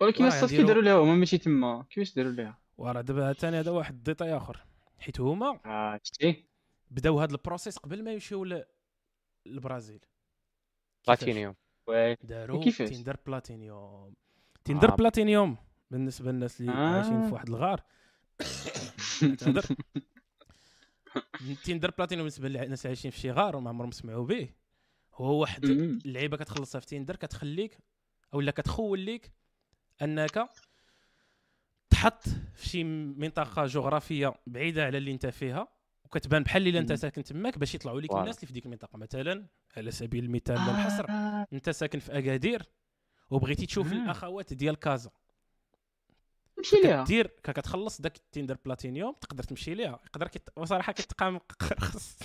ولكن غنديرو- كي داروا لها هما ماشي تما. كيفاش داروا لها وراه دابا ثاني هذا واحد الديتاي آخر. حيت هما آه شتي. بداو هذا البروسيس قبل ما يمشيو ل- للبرازيل؟ بلاتينيوم. oui. داروا؟ تيندر بلاتينيوم. تيندر آه. بلاتينيوم. بالنسبة للناس اللي آه. عايشين في واحد الغار. تهضر تيندر بلاتينيوم بالنسبة للناس اللي عايشين في شي غار وما عمرهم سمعوا به هو واحد. اللعيبة كتخلصها في تيندر كتخليك أو لا كتخول ليك أنك تحط في شي منطقة جغرافية بعيدة على اللي أنت فيها وكتبان بحال اللي أنت. ساكن تماك باش يطلعوا لك. الناس اللي في ديك المنطقة مثلا على سبيل المثال آه. أنت ساكن في أكادير وبغيتي تشوف. الأخوات ديال كازا نمشي ليها كدير كا كتخلص داك التيندر بلاتينيوم تقدر تمشي ليها يقدر كت... وصراحه كتقام رخص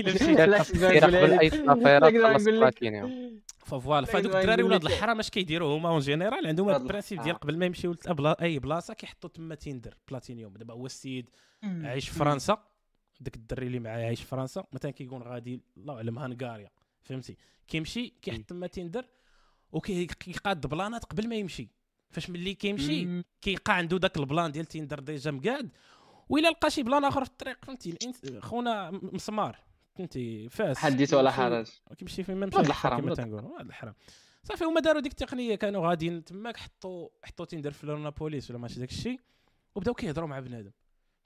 الا دير لا، قبل اي صافيره لا، تخلص. بلاتينيوم voilà فهادوك لا، الدراري ولاد. الحرام اش كيديروا هما en général عندهم ولاد ال principe ديال. قبل ما يمشيو اي بلاصه كيحطوا تما تيندر بلاتينيوم دابا هو السيد عايش في فرنسا داك الدري اللي معاه عايش في فرنسا مثلا كيكون غادي الله اعلم هنغاريا فهمتي كيمشي كيحط تما تيندر وكيقاد plan ات قبل ما يمشي فاش ملي كيمشي. كيلقى عنده داك ال plan ديال تيندر déjà مقاد وإلا لقى شي plan آخر في الطريق فهمتي؟ خونا مسمار فهمتي؟ فاس. حديث ولا كيمشي- حرج. كيمشي فين؟ ما مشى كما تنقول ولاد الحرام. صافي هما داروا ديك التقنية كانوا غاديين تماك حطوا حطوا تيندر في لونابوليس ولا ماشي داك الشيء وبداو كيهضروا مع بنادم.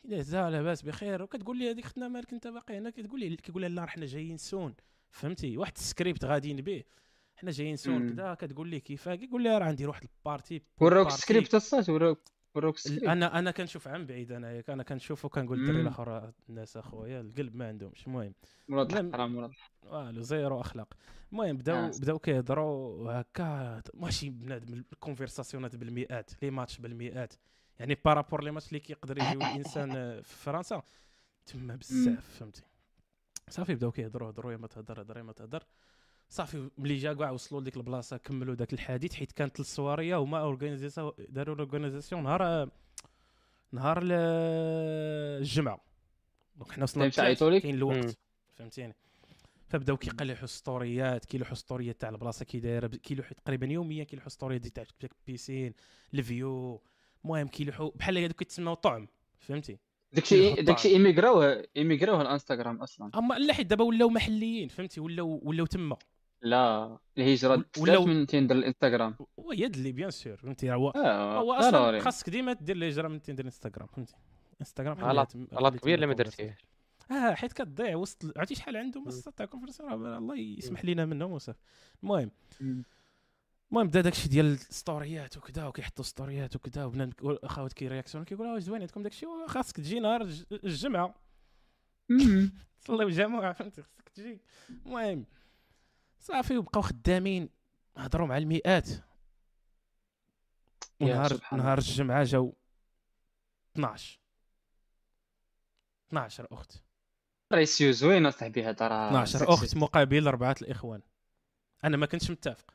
كي لا لاباس بخير وكتقول لي هذيك ختنا مالك أنت باقي هنا كتقول لي كيقول لها لا راه حنا جايين سون فهمتي؟ واحد السكريبت غاديين به. حنا جايين سون. كذا كتقول لي كيفاه كيقول لها راه ندير واحد البارتي وروك بارتي. سكريبت الصاج وروك وروك سكريبت؟ أنا أنا كنشوف عن بعيد أنا ياك أنا كنشوف وكنقول الدري مم. الآخر الناس أخويا القلب ما عندهمش المهم مراد الحرام مراد والو zéro أخلاق. المهم بداو. بداو كيهضروا هكا ماشي بنادم ال conversation ات بالمئات les matchs بالمئات. يعني بارابور les matchs اللي كيقدر يجيو الإنسان في فرنسا. تما بزاف فهمتي. صافي بداو كيهضروا هضروا يا ما تهضر هضر يا ما تهضر. صافي ملي جا كاع وصلوا لديك البلاصة كملوا داك الحديث حيت كانت السواريه هما organisation داروا ال organisation نهار نهار ال- الجمعة. دونك حنا وصلنا؟ كاين. الوقت. فهمتيني؟ فبداو كيقلحوا ستوريات كيلوحوا ستوريات تاع البلاصة كي دايرة كيلوحوا تقريبا يوميا كيلوحوا دي تاع البيسين الفيو. المهم كيلوحوا بحال هذوك كيتسموا طعم. فهمتي؟ داكشي داكشي إيميغراوه إيميغراوه الانستغرام أصلا. أما لا حيت دابا ولاو محليين فهمتي؟ ولاو ولاو تما. لا الهجره ولاو من تيندر الانستغرام. ويد اللي بيان سور فهمتي؟ هو آه هو أصلا خاصك ديما دير الهجره من تندير انستغرام فهمتي؟ انستغرام غلط غلط كبير اللي ما درتيه آه حيت كتضيع وسط عرفتي شحال عندهم؟ منصات تاع كونفرنس الله يسمح لينا منهم وصافي. المهم. المهم بدا داكشي ديال الستوريات وكذا وكيحطوا ستوريات وكذا وبنادم اخوات كيرياكسيون كيقولوا واش زوين عندكم داكشي؟ خاصك تجي نهار الج- الجمعة. مم. تصليو الجمعه فهمتي؟ خاصك تجي. المهم. صافي وبقاو خدامين. هضروا مع المئات. ونهار نهار الجمعة جاو 12 12 أخت. ريسيو زوين اصاحبي هذا راه 12 أخت مقابل أربعة الإخوان. أنا ما كنتش متفق.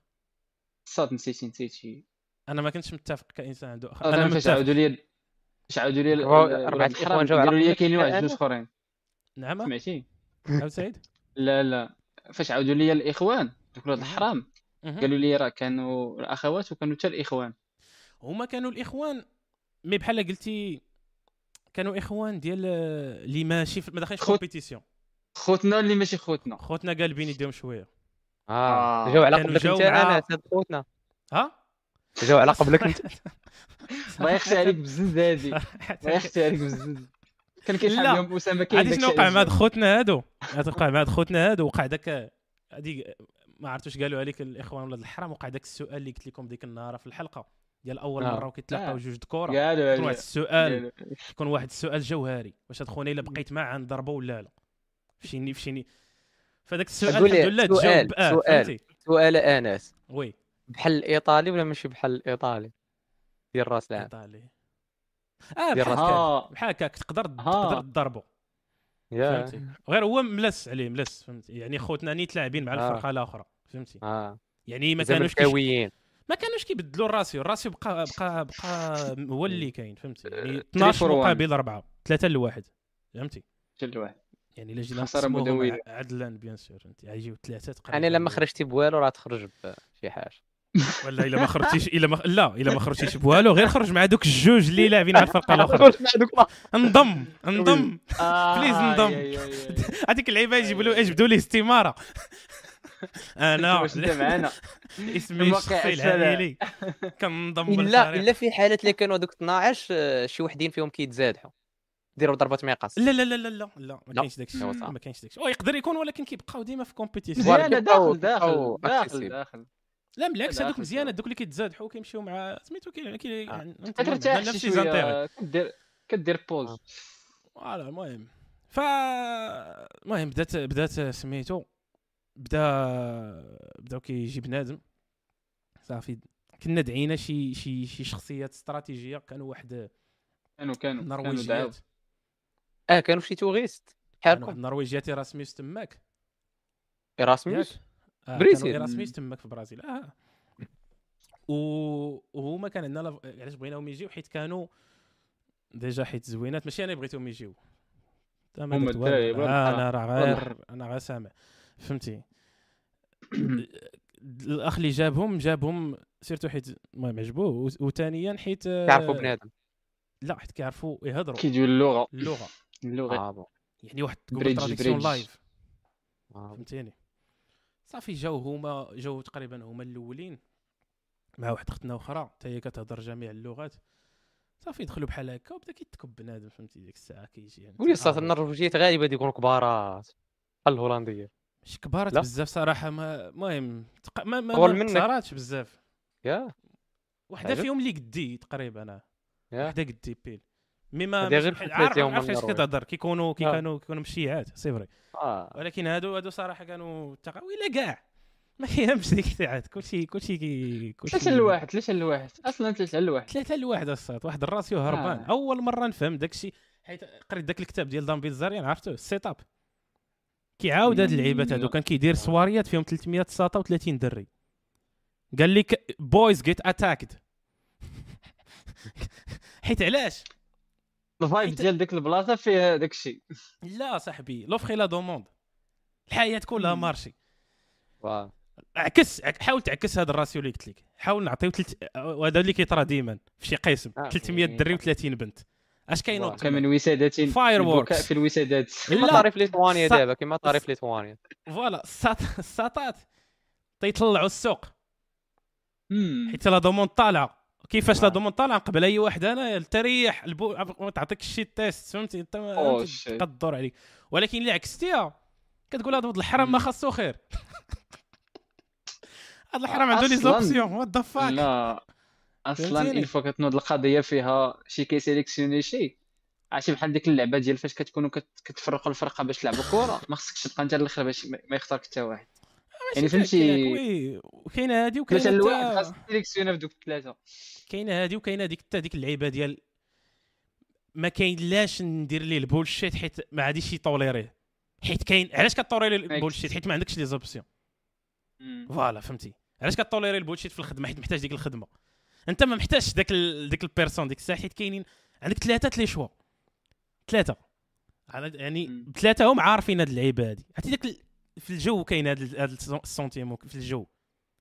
صاد نسيتي نسيتي أنا ما كنتش متفق كإنسان عنده اخ أنا فاش متفق. عاودوا لي فاش عاودوا لي ال- هو ال- أربعة ولاد الإخوان الحرام جاو قالوا لي قبلك كاين واحد؟ جوج آخرين. نعم سمعتي؟ عاود سعيد؟ لا لا. فاش عاودوا لي الإخوان دوك ولاد الحرام. قالوا لي راه كانوا الأخوات وكانوا حتى الإخوان. هما كانوا الإخوان mais بحال قلتي كانوا إخوان ديال اللي ماشي ما داخلينش compétition خوتنا اللي ماشي خوتنا. خوتنا قالبين يديهم شوية. آه. آه. جاو على قبلك أنت أنا خوتنا. ها؟ جاو على قبلك أنت. الله يخشى عليك بزز هادي. الله يخشى عليك بزز. كان كيلحق لا. اليوم أسامة كاين عرفتي شنو وقع مع خوتنا هادو. هاد وقع مع خوتنا هادو وقع داك هادي ما عرفت واش قالوا عليك الإخوان ولاد الحرام وقع داك السؤال اللي قلت لكم ديك النهار في الحلقة ديال أول آه. مرة وكيتلاقاو آه. جوج ذكور قالوا يكون واحد السؤال. يكون واحد السؤال جوهري. واش هاد خونا إلا بقيت معاه نضربو ولا لا؟ فشيني فشيني. فداك السؤال الحمد لله سؤال- تجاوب. آه سؤال. سؤال آنس. وي. بحال الإيطالي ولا ماشي بحال الإيطالي؟ ديال راس العام إيطالي. آه بحال بحال هكاك تقدر آه. تقدر تضربو. يا. فهمتي؟ غير هو ملس عليه ملس فهمتي؟ يعني خوتنا نيت لاعبين مع آه. الفرقة الاخرى فهمتي؟ آه. يعني ما كانوش كيش... مكاويين. ما كانوش كيبدلوا الراسيو. الراسيو بقى بقى بقى هو اللي كاين فهمتي؟ يعني آه، 12 for one. مقابل 4 3 لواحد فهمتي؟ جل واحد. يعني الا جينا مدوية. عدلا بيان سور فهمتي؟ غيجيو ثلاثة تقريبا. يعني لما خرجتي بوالو راه تخرج بشي حاجة. ولا إلا ما خرجتيش إلا ما لا إلا ما خرجتيش بوالو غير خرج مع دوك الجوج اللي لاعبين على الفرقة الأخرى. خرج مع دوك انضم انضم. آه، please انضم. يا- يا- هذيك اللعيبة يجيبوا له يجبدوا ليه استمارة. أنا. واش انت معانا اسمي الشخصي. العائلي كنضم الا إلا في حالات اللي كانوا دوك 12 آه، شي وحدين فيهم كيتزادحوا. ديروا ضربة مقص لا لا لا لا لا لا ما لا. كاينش داك الشيء ايوا صح. ما كاينش داك الشيء يقدر يكون ولكن كيبقاو ديما في. مزيانه كيبقاو- داخل داخل. داخل داخل. لا بالعكس هذوك سؤال. دوك اللي كيتزادحوا كيمشيو مع سميتو كي كي آه. يعني كترتاح شي les intérêts شوية كدير كدير pause. آه. voilà المهم. ف المهم بدات بدات سميتو بدا بداو كيجي بنادم صافي. كنا دعينا شي شي شي شخصيات استراتيجية. كانوا واحد كانوا كانوا نرويجيات. آه كانوا شي touristes. بحالكم النرويجيات ايراسميوس تماك. ياك. ايراسموس آه بريزيل. كانوا ايراسميوس تماك في البرازيل آه. و... وهما كان عندنا لف... علاش بغيناهم يجيو حيت كانوا déjà حيت زوينات. ماشي أنا بغيتهم يجيو تمام هما آه الحرام. أنا راه والله غير أنا غير سامع. فهمتي؟ الأخ اللي جابهم جابهم سيرتو حيت المهم عجبوه. وثانيا حيت آه، كيعرفوا بنادم. لا حيت كيعرفوا يهضروا. كيديروا اللغة. اللغة. اللغة. bon. يعني واحد bridge- bridge. live. آه. فهمتيني؟ صافي جاو هما جاو تقريبا هما الأولين. مع واحد أختنا أخرى حتى هي كتهضر جميع اللغات. صافي دخلوا بحال هكا وبدا كيتكب بنادم فهمتي؟ ديك الساعة كيجي يعني قولي صافي. النرويجيات غالبا يكونوا كبارات بحال الهولندية. مش كبارات. بزاف صراحة ما المهم تق... ما ما, ما منك. كثراتش بزاف. يا. وحدة عجب. فيهم اللي قدي تقريبا أنا يا. وحدة قدي بيل مي ما هادي مش غير بحال- بحال عارف ثلاثة عارف اش. كتهضر كيكونوا كي آه. كانوا كيكونوا مشيعات سي فري. آه. ولكن هادو هادو صراحة كانوا ويلا كاع. ما كيهمش ديك الساعات. كلشي كلشي كلشي ثلاثة لواحد ثلاثة لواحد أصلا ثلاثة لواحد ثلاثة لواحد الصوت. واحد الراسيو هربان. آه. أول مرة نفهم داكشي. حيت قريت داك الكتاب ديال دامبيل زاريان عرفتو؟ السيت اب كيعاود هاد اللعيبات هادو. كان كيدير سواريات فيهم 300 ساطه و30 دري. قال لك بويز جيت اتاكد حيت علاش؟ الفايب ديال ديك البلاصة فيها داك الشيء لا صاحبي لوفخي لا دوموند الحياة كلها. مارشي واه. عكس عك- حاول تعكس هذا الراسيو اللي قلت لك حاول نعطيو تلت... وهذا اللي كيطرى ديما في شي قسم آه. 300 دري و30 بنت اش كاينوض كمن وسادات Fireworks. البكاء في الوسادات كيما لا. طاري في ليتوانيا دابا كيما طاري في ليتوانيا فوالا الساط الساطات تيطلعوا السوق. حيت لا دوموند طالعة كيفاش لا. دوموند طالعه قبل أي واحد أنا تريح البو ما تعطيك شي تيست فهمتي؟ أنت ما. قد الدور عليك. ولكن اللي عكستيها كتقول هذا الحرام ما خاصو خير. هذا الحرام عنده لي زوبسيون وات ذا فاك لا أصلا فوا كتنوض القضية فيها شي كيسيليكسيوني شي. عرفتي بحال ديك اللعبة ديال فاش كتكونوا كت- كتفرقوا الفرقة باش تلعبوا كره ما خصكش تبقى انت الآخر باش ما يختارك حتى واحد. يعني فهمتي وكاينه هذه ثلاثة وكاينه لواحد حتى- خاصك تسيليكسيونا في دوك الثلاثة. كاينة هذه وكاينه ديك حتى ديك اللعيبة ديال ما كاين لاش ندير ليه ال bullshit حيت ما عاديش يطوليريه. حيت كاين علاش كطوليري ال bullshit؟ حيت ما عندكش les options. voilà فهمتي. علاش كطوليري ال bullshit في الخدمة؟ حيت محتاج ديك الخدمة. انت ما محتاجش داك ال... ديك ال personne ديك الساعة حيت كاينين عندك ثلاثة les choix. ثلاثة. يعني مم. بثلاثه هم عارفين هاد اللعيبة هادي. عرفتي داك في الجو كاين ال sen- ال sentiment في الجو.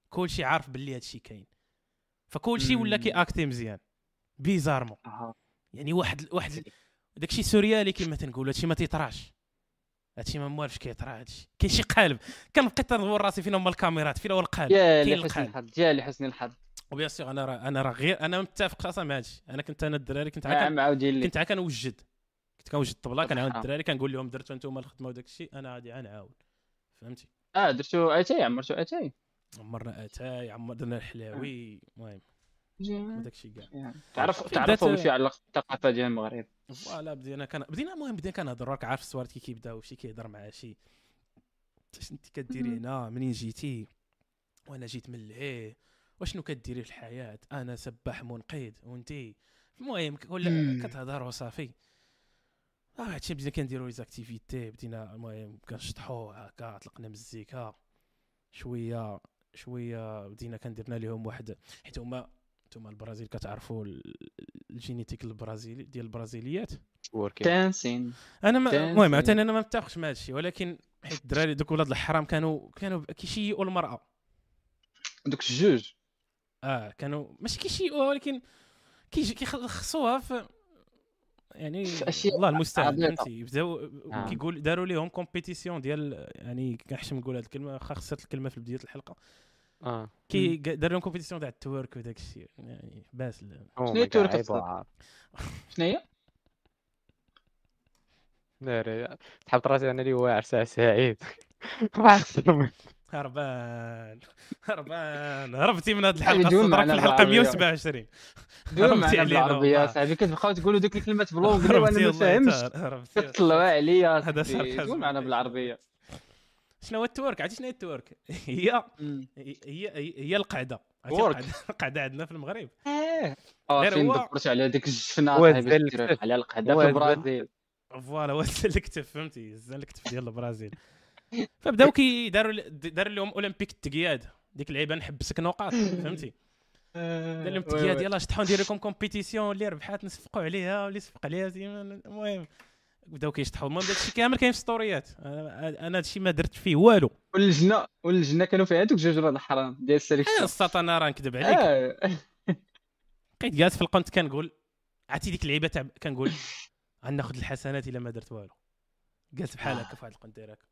كلشي عارف باللي هادشي كاين. فكلشي ولا. كياكتي مزيان. bizarrement. يعني واحد واحد داكشي سوريالي كما تنقول هادشي ما تيطراش هادشي ما موالفش كيطرا هادشي كاين شي قالب. كنبقى تندور راسي فين هما الكاميرات فين هو القالب؟ يا لحسن الحظ يا لحسن الحظ. و bien sûr أنا راه أنا راه غير أنا متفق أصلا مع هادشي. أنا كنت أنا الدراري كنت عا كنت عا كنوجد. كنت كنوجد الطبلة كنعاود الحرام. الدراري كنقول لهم درتوا أنتم الخدمة وداك الشيء أنا غادي غنعاون. فهمتي؟ آه درتو اتاي عمرتو اتاي عمرنا اتاي عمرنا الحلاوي. المهم وداك الشيء كاع. تعرف في تعرف بداية- شي يعلق بالثقافه ديال المغرب. voilà بدينا كان بدينا المهم بدينا كنهضروا راك عارف الصوارت كي كيبداو شي كيهضر مع شي. اش انت كديري هنا؟ منين جيتي؟ وأنا جيت من لهيه. وشنو كديري في الحياة؟ أنا سباح منقذ وانتي؟ المهم مم. كتهضر وصافي. آه هادشي بدينا كنديرو les activités بدينا المهم كنشطحو هكا طلقنا مزيكا شوية شوية بدينا كنديرنا لهم واحد حيت هما نتوما البرازيل كتعرفوا ال- ال génétique البرازيلي ديال البرازيليات. تانسين أنا. المهم عاوتاني أنا ما متفقش مع هادشي ولكن حيت الدراري دوك ولاد الحرام كانوا كانوا كيشيئوا المرأة. دوك الجوج. آه كانوا ماشي كيشيئوها ولكن كيجي كيخصوها في يعني الله المستعان. فهمتي يبداو آه. كيقول داروا لهم compétition ديال يعني كنحشم نقول هذه الكلمة واخا خسرت الكلمة في بداية الحلقة آه كي داروا لهم compétition تاع ال twerk وداك الشيء يعني باس أو هي؟ عيب شنو هي ناري تحط راسي أنا اللي واعر ساعة سعيد الصدمة. هربان. هربان. هربتي من هذه الحلقة بدون صدرك في الحلقة بالعربية. 127 دون هربتي معنا علينا بالعربيه. صاحبي كتبقاو تقولوا ديك الكلمات بالونجلي وأنا ما فاهمش كتطلعوا عليا هذا. دون معنا بالعربية. شنو هو التورك؟ عرفتي شنو هي التورك؟ هي. هي هي, القعده. القعده عندنا في المغرب. آه آه فين دبرت على ديك الجفنه. على القعده في البرازيل. voilà هو الكتف فهمتي؟ الكتف ديال البرازيل. فبداو كي داروا داروا لهم اولمبيك التقياد ديك اللعيبة نحبسك نقاط فهمتي؟ دار لهم التقياد يلاه شطحوا ندير لكم compétition اللي ربحات نصفقوا عليها واللي صفق عليها المهم. بداو كيشطحوا المهم داكشي كامل كاين في ستوريات أنا هادشي ما درت فيه والو. واللجنه واللجنه كانوا فيها دوك جوج ولاد الحرام ديال أنا ال sélection السطا راه نكذب عليك. بقيت جالس في القنت كنقول عرفتي ديك اللعيبة تاع كنقول غناخذ الحسنات إلا ما درت والو. جالس بحال هكا في واحد القنت داير هكا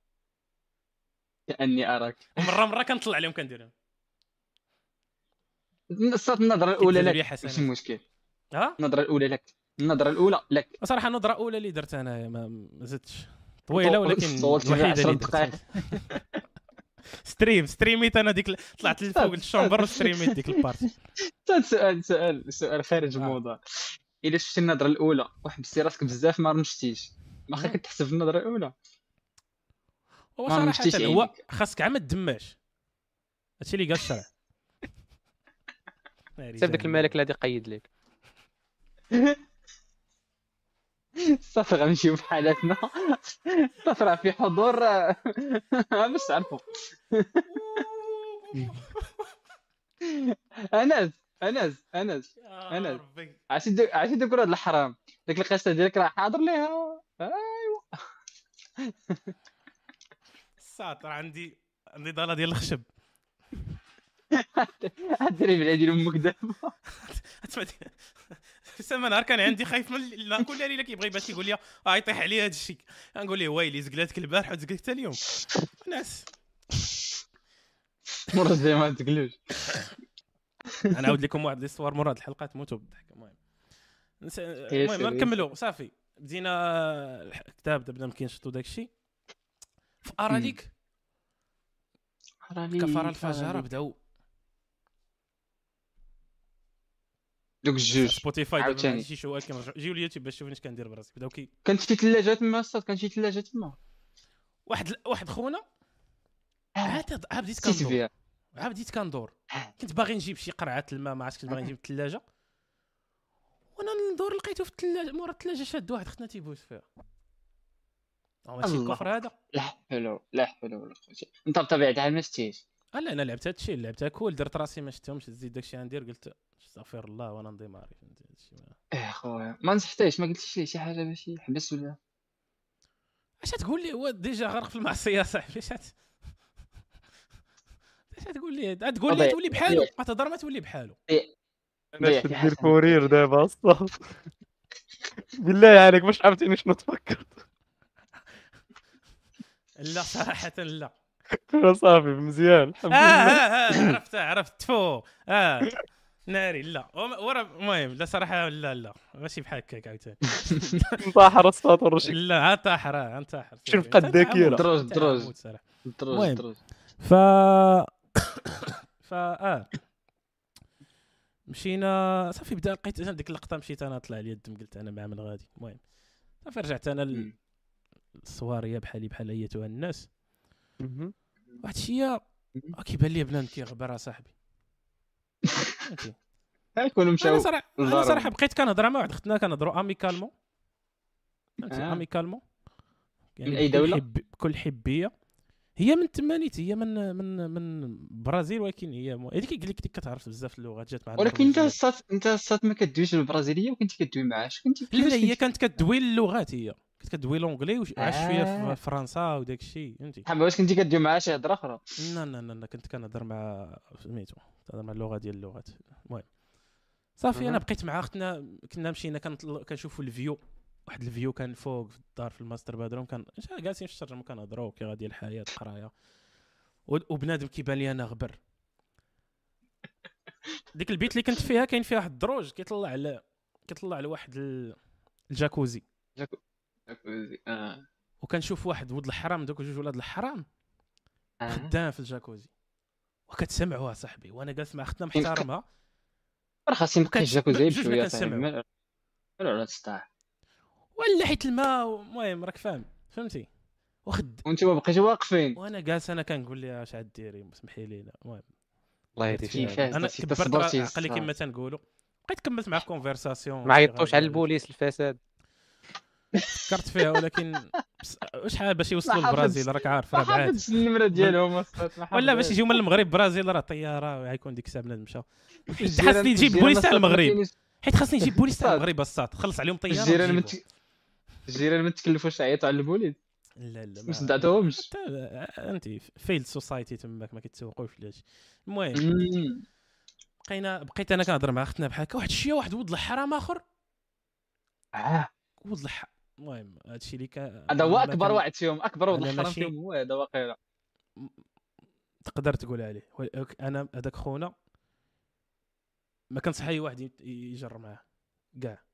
كأني أراك. ومره مرة كنطلع عليهم كندير الصوت النظرة الأولى لك. ماشي مشكل. ها؟ النظرة الأولى لك. النظرة الأولى لك. صراحة النظرة الأولى اللي درتها أنا ما زدتش. طويلة ولكن الوحيدة اللي 10 درت. stream ستريميت أنا ديك طلعت لفوق ال chambre وستريميت ديك ال party ثالث سؤال سؤال سؤال خارج آه. الموضوع. الا شفتي النظرة الأولى وحبستي راسك بزاف ما رمشتيش. ما مم. خا كتحسب النظرة الأولى. هو ما صراحة هو. خاصك عا ما تدماش هادشي اللي قال الشرع داك جهنم. الملك الذي قيد لك. صافي غنمشيو في حالاتنا صافي راه في حضور. باش تعرفوا. أنس أنس أنس. ربي. عرفتي عرفتي دوك ولاد الحرام. ديك القصة ديالك راه حاضر ليها. الساطر عندي عندي ضاله ديال الخشب. الدري بلا ديال أمك دابا سما نهار كان عندي خايف من ال- كل ليله كيبغي باش يقول لي آه يطيح عليا هذا الشيء. نقول له ويلي زقلاتك البارح وتزقلت حتى اليوم. ناس. مرة زي ما تقلوش. أنا عاود لكم واحد ليستوار مرة هاد الحلقات موتوا بالضحك. المهم. المهم نكملوا صافي. بدينا الكتاب بدنا كينشطوا داك الشيء في اراليك كفر الفجر بداو. دوك الجوج. Spotify دابا عاوتاني. شي شو ولكن رجعوا- جيو اليوتيوب باش تشوفوا اش كندير براسي. بداو كي؟ كانت شي ثلاجة تما الصاد كان شي ثلاجة تما. واحد واحد خونا؟ عاد عاد بديت كندور. عاد بديت كندور. كنت باغي نجيب شي قرعة الماء ما عرفتش كنت باغي نجيب الثلاجه وأنا ندور لقيته في الثلاجة مورا الثلاجة شاد واحد ختنا تيبوس فيها. ماشي. الكفر هذا. لا حول لا حول ولا قوة أنت بطبيعة الحال ما شتيش. لا أنا لعبت هادشي لعبتها cool درت راسي ما شفتهمش تزيد داكشي غندير قلت استغفر الله وأنا ن démarrer فهمتي هادشي ما- إيه خويا ما نصحتيش ما قلتيش ليه شي حاجة باش يحبس ولا؟ أش تقول لي؟ هو déjà غرق في المعصية صاحبي أش تقول لي؟ تقول لي تولي بحالو ما تهضر ما تولي بحالو. أنا ضيع شفت في ندير حسن. كورير دابا أصلا. بالله عليك باش عرفتيني شنو تفكرت لا صراحة لا. صافي مزيان الحمد آه لله. آه آه، عرفتها عرفت تفو آه. ناري لا. ورا المهم لا صراحة لا لا. ماشي بحال هكاك عاوتاني طاحر الصوت والرشيد لا انتحر آه انتحر. شوف. قد ذاكرة. دروج- دروج. دروج ف ف آه. مشينا صافي بدأ لقيت ديك اللقطة مشيت أنا طلع لي الدم قلت أنا مع من غادي. المهم صافي رجعت أنا مم. للصواريه بحالي بحال أيتها الناس. واحد الشيء كيبان لي بنان كيغبر صاحبي فهمتي يكونوا أنا مشاو صراحة أنا. صراحة بقيت كنهضر مع واحد اختنا كنهضروا amicalement آه. amicalement من أي دولة؟ حب بكل حبية هي من تمانيت هي من من من البرازيل ولكن هي مو... هذيك قال لك كتعرف بزاف اللغات جات مع ولكن أنت. الصات أنت الصات ما كدويش بالبرازيليه وكنت كدوي معاه اش كنتي لا هي كانت كدوي اللغات هي كانت كدوي l'anglais وعاش شوية آه. في فرنسا وداك الشيء فهمتي؟ حابه واش كنتي كدوي معاه شي هضرة أخرى؟ لا لا لا كنت كنهضر مع سميتو كنهضر مع اللغة ديال اللغات. المهم صافي أنا. بقيت مع أختنا كنا مشينا كنطل- كنشوفوا ال view واحد view كان فوق في الدار في ال master bedroom كان جالسين في الشجر كنهضروا كي غادي الحياة القراية. وبنادم كيبان لي أنا غبر. ديك البيت اللي كنت فيها كاين فيها واحد الدروج كيطلع على كيطلع لواحد ال- الجاكوزي. وكنشوف واحد ولد الحرام دوك جوج ولاد الحرام آه. خدام في الجاكوزي. وكتسمعوها صاحبي وأنا جالس مع اختنا كاين- محترمة. راه خاصني نبقى الجاكوزي ما بشوية. صاحبي. ما لا تستاح ولا حيت الماء المهم راك فاهم. فهمتي؟ وخد وأنتم بقيتوا واقفين. وأنا جالس أنا كنقول لها اش عاد ديري سمحي لي لا المهم. الله يهديك أنا كبرت عقلي كما تنقولوا. بقيت كملت معاه conversation ما عيطوش على البوليس الفساد. فكرت فيها ولكن شحال باش يوصلوا. للبرازيل راك عارف راه بعاد. حافظش النمره ديالهم ولا باش. يجيو من المغرب برازيل راه طياره غيكون ديك الساعة بنادم مشى خاصني نجيب بوليس تاع المغرب. حيت خاصني نجيب بوليس تاع. المغرب الصاد خلص عليهم طيارة الجيران الجيران ما تكلفوش يعيطوا على البوليس لا لا ما صدعتهمش. أنت field society تماك ما كيتسوقوش لهادشي المهم. بقينا بقيت أنا كنهضر مع أختنا بحال هكا. واحد الشيء واحد ولد الحرام آخر. آه. ولد الح المهم هادشي اللي كان هذا هو أكبر واحد فيهم أكبر واحد الحرام فيهم هو هذا واقيلا تقدر تقول عليه. أنا هذاك خونا ما كنصح أي واحد يجر معاه. كاع.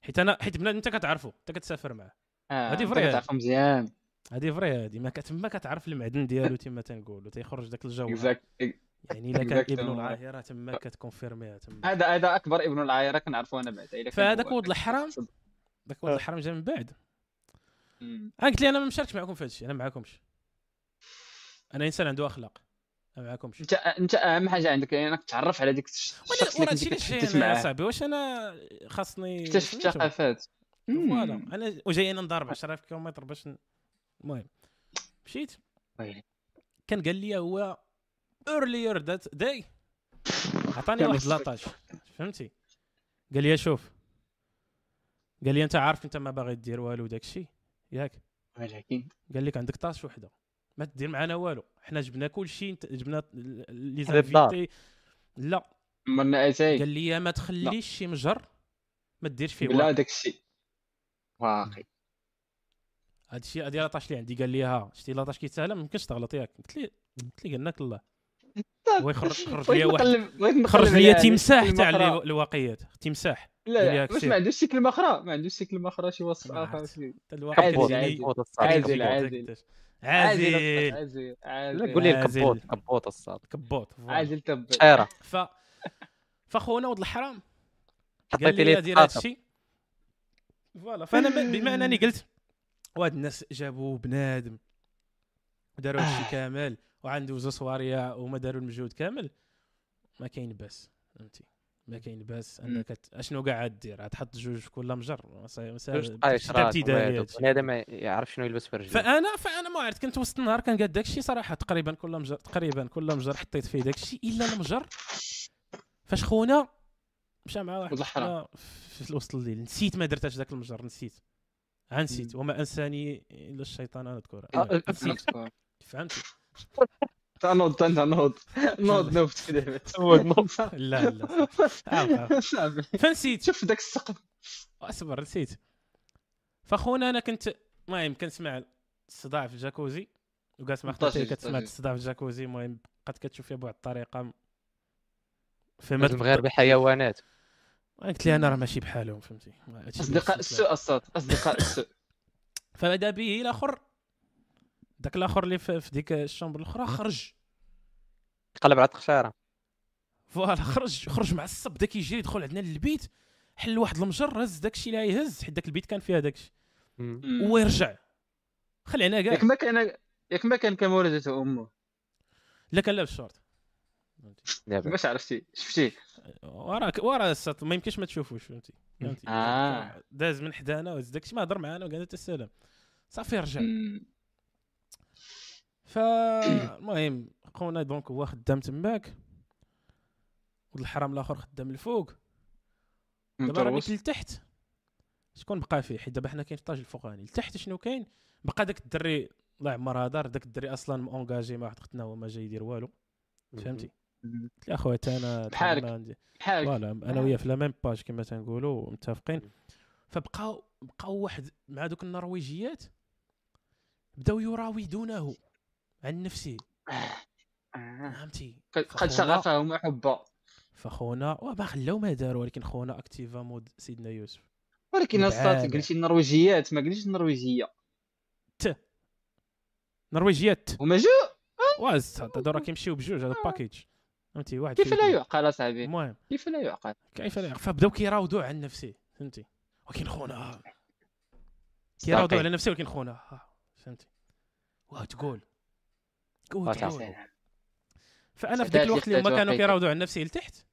حيت أنا حيت بنادم أنت كتعرفو أنت كتسافر معاه. آه، هادي أنت vrai. كتعرفو مزيان. هادي vrai هادي. ما كتما كتعرف المعدن ديالو تما تنقولوا تيخرج داك الجو يعني إلا كان. ابن العاهره تما كتكونفيرميها تما. هذا هذا أكبر ابن العايره كنعرفو أنا كان فهذاك. ولد الحرام؟ داك ولد آه. الحرام جا من بعد. أنا قلت لي أنا ما مشاركش معكم في هادشي أنا معكمش أنا إنسان عنده أخلاق ما معكمش انت أنت أهم حاجة عندك إنك تعرف على ديك الش- الشخص اللي اللي كتحدث معاه. صاحبي واش أنا خاصني اكتشف؟ الثقافات. voilà. أنا وجاي أنا نضرب 10000 كيلومتر باش المهم. مشيت. ويلي. كان قال لي هو earlier that day عطاني واحد. l'étage فهمتي؟ قال لي شوف قال لي أنت عارف أنت ما باغي دير والو داك الشيء ياك. ولكن. قال لك عندك étage وحده. ما تدير معنا والو. حنا جبنا كل شيء جبنا les invités. لا. مرنا اتاي قال لي ما تخليش شي مجر ما ديرش فيه بلا والو. داك الشيء واقي. هاد الشيء هادي لاطاش اللي عندي. قال لي ها شتي لاطاش كيتسهل ما يمكنش تغلط ياك. قلت لي قلت لي قالك الله هو يخرج خرج لي واحد. خرج لي تمساح تاع الو- الواقيات تمساح لا واش. ما عندوش شي كلمه أخرى ما عندوش شي كلمه أخرى شي وصف آخر. شي عازل، الصاد. عازل،. عازل. عازل عازل. لا عازل. قول لي كبوط الصاد. كبوط فوالا. عازل تب شعيره ف فخونا ولد الحرام. قال حطيتي لي دير. هادشي. فوالا. فأنا بما انني قلت وهاد الناس جابوا بنادم. وداروا هادشي كامل وعنده زو صواريا وما داروا المجهود كامل. ما كاين باس فهمتي. ما كاين باس. انك اشنو كاع عاد دير؟ عاد تحط جوج في كل مجر ابتدائي. بنادم ما يعرف شنو يلبس في رجليه فانا فانا ما عرفت. كنت وسط النهار كان قاد داكشي صراحة. تقريبا كل مجر تقريبا كل مجر حطيت فيه داكشي. إلا المجر فاش خونا مشى مع واحد. خونا في وسط الليل. نسيت ما درتهاش ذاك المجر. نسيت. نسيت. وما أنساني إلا الشيطان. ان اذكر آه، نسيت فهمتي تنوض تنوض نوض نوض دابا هو نوض. لا لا فنسيت شوف داك السقف اصبر نسيت فخونا أنا كنت المهم كنسمع الصداع في jacuzzi ال وقالت مع خطيتي كتسمع. الصداع في jacuzzi ال المهم بقات كتشوف فيها بواحد الطريقة فهمت المغاربه حيوانات قلت لي أنا راه ماشي بحالهم فهمتي ما اصدقاء. السوء الصوت اصدقاء السوء فبدا به الآخر داك الآخر اللي في في ديك ال chambre الاخرى خرج. قلب على التخشاره voilà خرج خرج معصب بدا كيجري دخل عندنا للبيت حل واحد المجر هز داكشي اللي يهز حيت داك البيت كان فيها داكشي. ويرجع. خلعنا كاع ياك ما كان ياك ما كان كما ولدته امه لا كان لابس شورت باش عرفتي شفتي؟ وراك ورا السط ما يمكنش ما تشوفوش فهمتي؟ فهمتي؟ آه. داز من حدانا وهز داكشي ما هضر معانا وقال السلام صافي رجع. فالمهم خونا donc هو خدام تماك ولد الحرام الآخر خدام الفوق. دابا راه لتحت. شكون بقى فيه؟ حيت دابا حنا كاين في l'étage الفوقاني. لتحت شنو كاين؟ بقى داك الدري الله يعمر دار داك الدري أصلا mon engagé مع واحد اختنا هو ما جاي يدير والو. فهمتي؟ قلت له أخويا تا أنا بحالك. بحالك. voilà أنا وياه في la même page كما تنقولوا متفقين فبقاو بقاو واحد مع دوك النرويجيات بداو يراودونه. عن نفسه آه. فهمتي؟ قد شغفهم وحبه. فخونا وما خلاو ما داروا ولكن خونا اكتيفا مود سيدنا يوسف. ولكن. أصلا قلتي النرويجيات ما قلتيش النرويجية. نرويجيات. هما جو؟ واز هادو راه كيمشيو بجوج هذا باكيج فهمتي؟ واحد كيف لا. يعقل أصاحبي؟ المهم. كيف لا يعقل؟ كيف لا فبداو كيراودوا عن نفسه فهمتي؟ ولكن خونا. كيراودوا على نفسه ولكن خونا. فهمتي؟ واه تقول. عرفتي؟ فأنا في ذاك الوقت اللي هما كانوا كيراودوا عن نفسي لتحت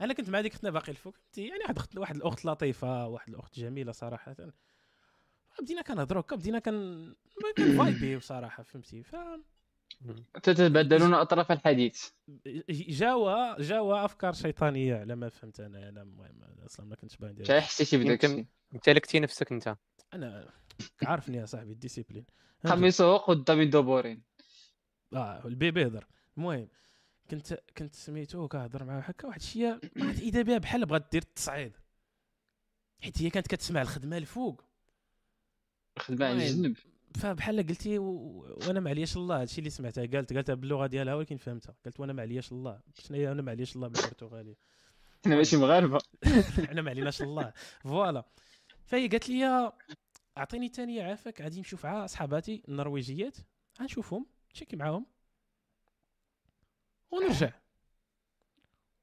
أنا كنت مع ديك اختنا باقي الفوق. يعني واحد اخت واحد الأخت لطيفة واحد الأخت جميلة صراحة. بدينا كنهضروا هكا بدينا كن كان فايبي بصراحه فهمتي؟ ف تتبادلون أطراف الحديث. جاوا جاوا أفكار شيطانية على ما فهمت أنا أنا المهم أنا أصلا ما كنتش باين شحال حسيتي بداك أنت لكتي نفسك أنت. أنا عارفني يا صاحبي ال discipline. خميسه قدام الدبورين آه ال bébé هضر المهم كنت كنت سميتو كنهضر معاه. هكا واحد الشيء ما عرفت إذا بها بحال بغات دير التصعيد. حيت هي كانت كتسمع الخدمة الفوق الخدمة على. الجنب. فبحال قلتي و... وأنا ما علياش الله. هادشي اللي سمعتها قالت قالتها باللغة ديالها ولكن فهمتها. قالت وأنا ما علياش الله. شنو هي؟ أنا ما علياش الله بالبرتغاليه حنا ماشي مغاربة. إحنا ما عليناش الله. فوالا. فهي قالت لي أعطيني ثانية عافاك. غادي نشوف مع صحاباتي النرويجيات. غنشوفهم. نشيكي معاهم. ونرجع.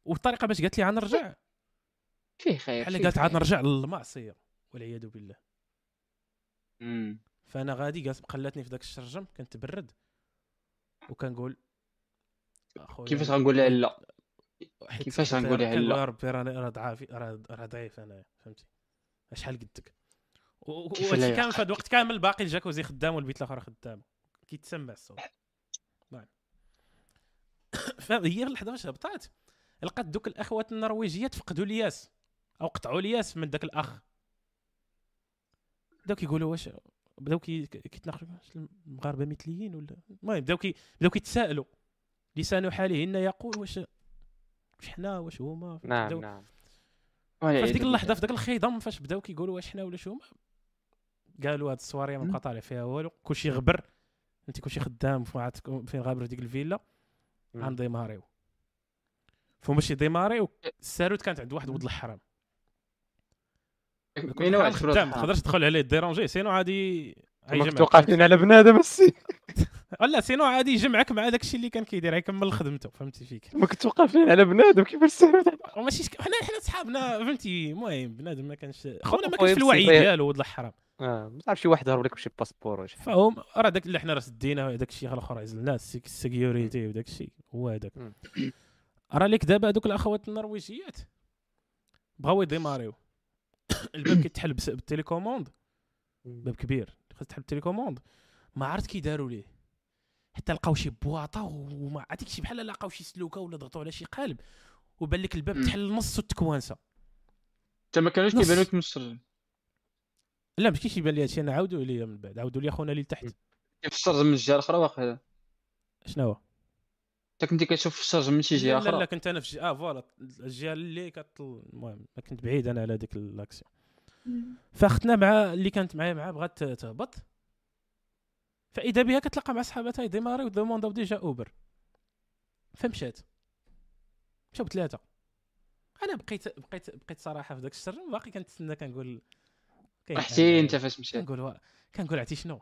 والطريقة باش قالت لي غنرجع فيه خير بحال قالت عاد. نرجع للمعصية والعياذ بالله. مم. فأنا غادي قالت خلاتني في ذاك الشرجم كنتبرد وكنقول أخويا كيفاش غنقول لها لا؟ كيفاش غنقول لها لا؟ ربي راه راه ضعيف راه ضعيف أنايا فهمتي؟ شحال قدك؟ وهادشي كامل في هذا الوقت كامل باقي ال jacuzzi خدام والبيت الآخر خدام. كيتسمع الصوت. فهي في اللحظه فاش هبطات لقات دوك الأخوات النرويجيات فقدوا الياس أو قطعوا الياس من ذاك الأخ. بداو كيقولوا واش بداو كي- كيتناقشوا واش المغاربه مثليين ولا؟ المهم بداو كي بداو كيتسائلوا لسان حالهن يقول واش واش حنا واش هما؟ نعم بداو- نعم. ففي ديك. اللحظة في داك الخيضم فاش بداو كيقولوا واش حنا ولا شو هما؟ قالوا هاد السواريه ما. بقى طالع فيها والو. كلشي غبر انت كلشي خدام في فين غابر في ديك الفيلا. مم. غنديماريو فهما شي ديماريو الساروت كانت عند واحد ولد الحرام مين واحد خدام خبرة ما؟ تقدرش تدخل عليه ديرونجي سينو عادي ما كنت غيجمعك. واقفين على بنادم السي لا sinon عادي يجمعك مع داك الشيء اللي كان كيدير يكمل خدمته فهمتي فيك ما كنت واقفين على بنادم كيفاش سهل وماشي. حنا حنا صحابنا فهمتي المهم بنادم ما كانش خونا ما كانش في الوعي بصفة- ديالو ولد الحرام آه ما تعرف شي واحد هرب لك بشي passeport ولا شي. فهم راه داك اللي حنا راه سدينا داك الشيء الآخر عزلناه ال security وداك الشيء هو هذاك. راه ليك دابا هذوك الاخوات النرويجيات بغاو ي démarrer يو. الباب كيتحل بس- بال télécommande. باب كبير خاص تحل بال télécommande. ما عرفت كي داروا ليه. حتى لقاو شي بواطة وما عرفتك شي بحال لقاو شي سلوكة ولا ضغطوا على شي قالب. وبان لك الباب. تحل نص وت coincer انت ما كانوش. كيبانوا لك من الشر لا مش كيبان لي هادشي أنا عاودوا لي من بعد عاودوا لي خونا اللي تحت. كيف الشر من الجهة الأخرى واقيلا شنو هو؟ انت كنتي كتشوف الشر من شي جهة لا لا, لا أخرى كنت أنا في جي... آه voilà الجهة اللي كطل المهم ما كنت بعيد أنا على ديك الأكسيون. فاختنا مع اللي كانت معايا معاه بغات تهبط. فإذا بها كتلقى مع صحاباتها يديماري ودومونداو ديجا أوبر. فمشات. مشاو بثلاثة. أنا بقيت بقيت بقيت صراحة في ذاك الشر باقي كنتسنى كنقول انت فاش مشيت. كنقول كنقول عرفتي شنو؟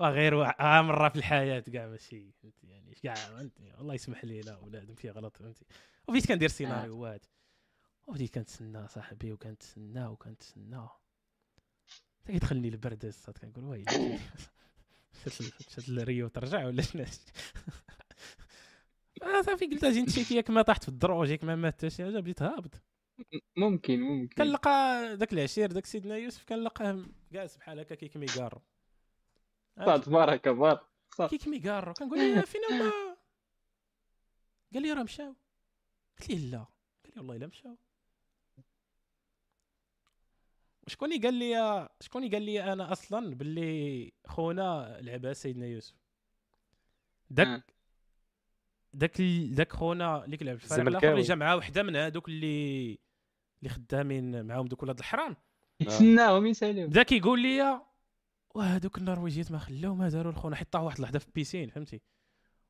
آه مره في الحياة كاع ماشي فهمتي؟ يعني كاع الله يسمح لي لا ولاد فيه غلط فهمتي؟ وبديت كندير سيناريوهات وبديت كنتسنى صاحبي وكنتسنى وكنتسنى. حتى كيدخلني البرد الصاد كنقول ويلي. مشات مشات لريو ترجع ولا شنو؟ آه صافي قلت أجي n تشيكي ياك ما طاحت في الدروج ياك ما مات حتى شي حاجة بديت هابط. ممكن ممكن. كنلقى داك العشير داك سيدنا يوسف كنلقاه جالس بحال هكا كيكمي كارو صاد تبارك بارك كيكمي كارو كنقول له فين هما قال لي راه مشاو. قلت ليه لا؟ قال لي والله إلا مشاو. شكون اللي قال لي شكون اللي قال لي أنا أصلا باللي خونا لعبها سيدنا يوسف؟ آه. داك داك ال- داك خونا اللي كيلعب في الفريق الآخر. اللي جا معاه وحدة من هذوك اللي اللي خدامين معاهم دوك ولاد الحرام. يتسناهم يساليو بدا كيقول لي وهذوك النرويجيات ما خلاو ما داروا لخونا حيت طاح واحد اللحظه في البيسين فهمتي؟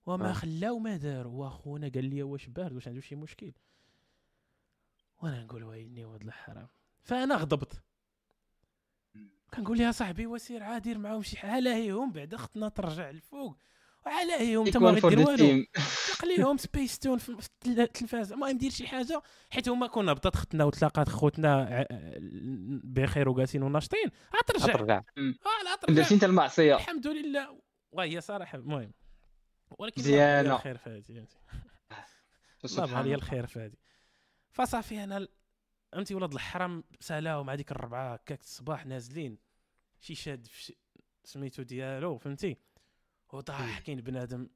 وما آه. خلاو ما داروا. واخونا قال لي واش بارد واش عنده شي مشكل. وأنا نقول ويلي ولد الحرام. فأنا غضبت. كنقول يا صاحبي وسير عاد دير معاهم شي حاجة على هيهم بعدا خطنا ترجع الفوق وعلى هيهم انت ما غدير والو. خليهم سبيس تون في في التل- التلفاز. المهم دير شي حاجة حيت هما كنا بدات ختنا وتلاقات خوتنا ع- بخير وجالسين وناشطين. غترجع ترجع آه لا ترجع درتي انت المعصية. الحمد لله. وهي صراحة المهم. ولكن مزيانة. الله الخير في هذه الله بغى لي الخير في هذه. فصافي أنا فهمتي ولاد الحرام سالاو مع ديك الربعة هكاك الصباح نازلين. شي شاد في سميتو ديالو فهمتي؟ وطاح كاين بنادم.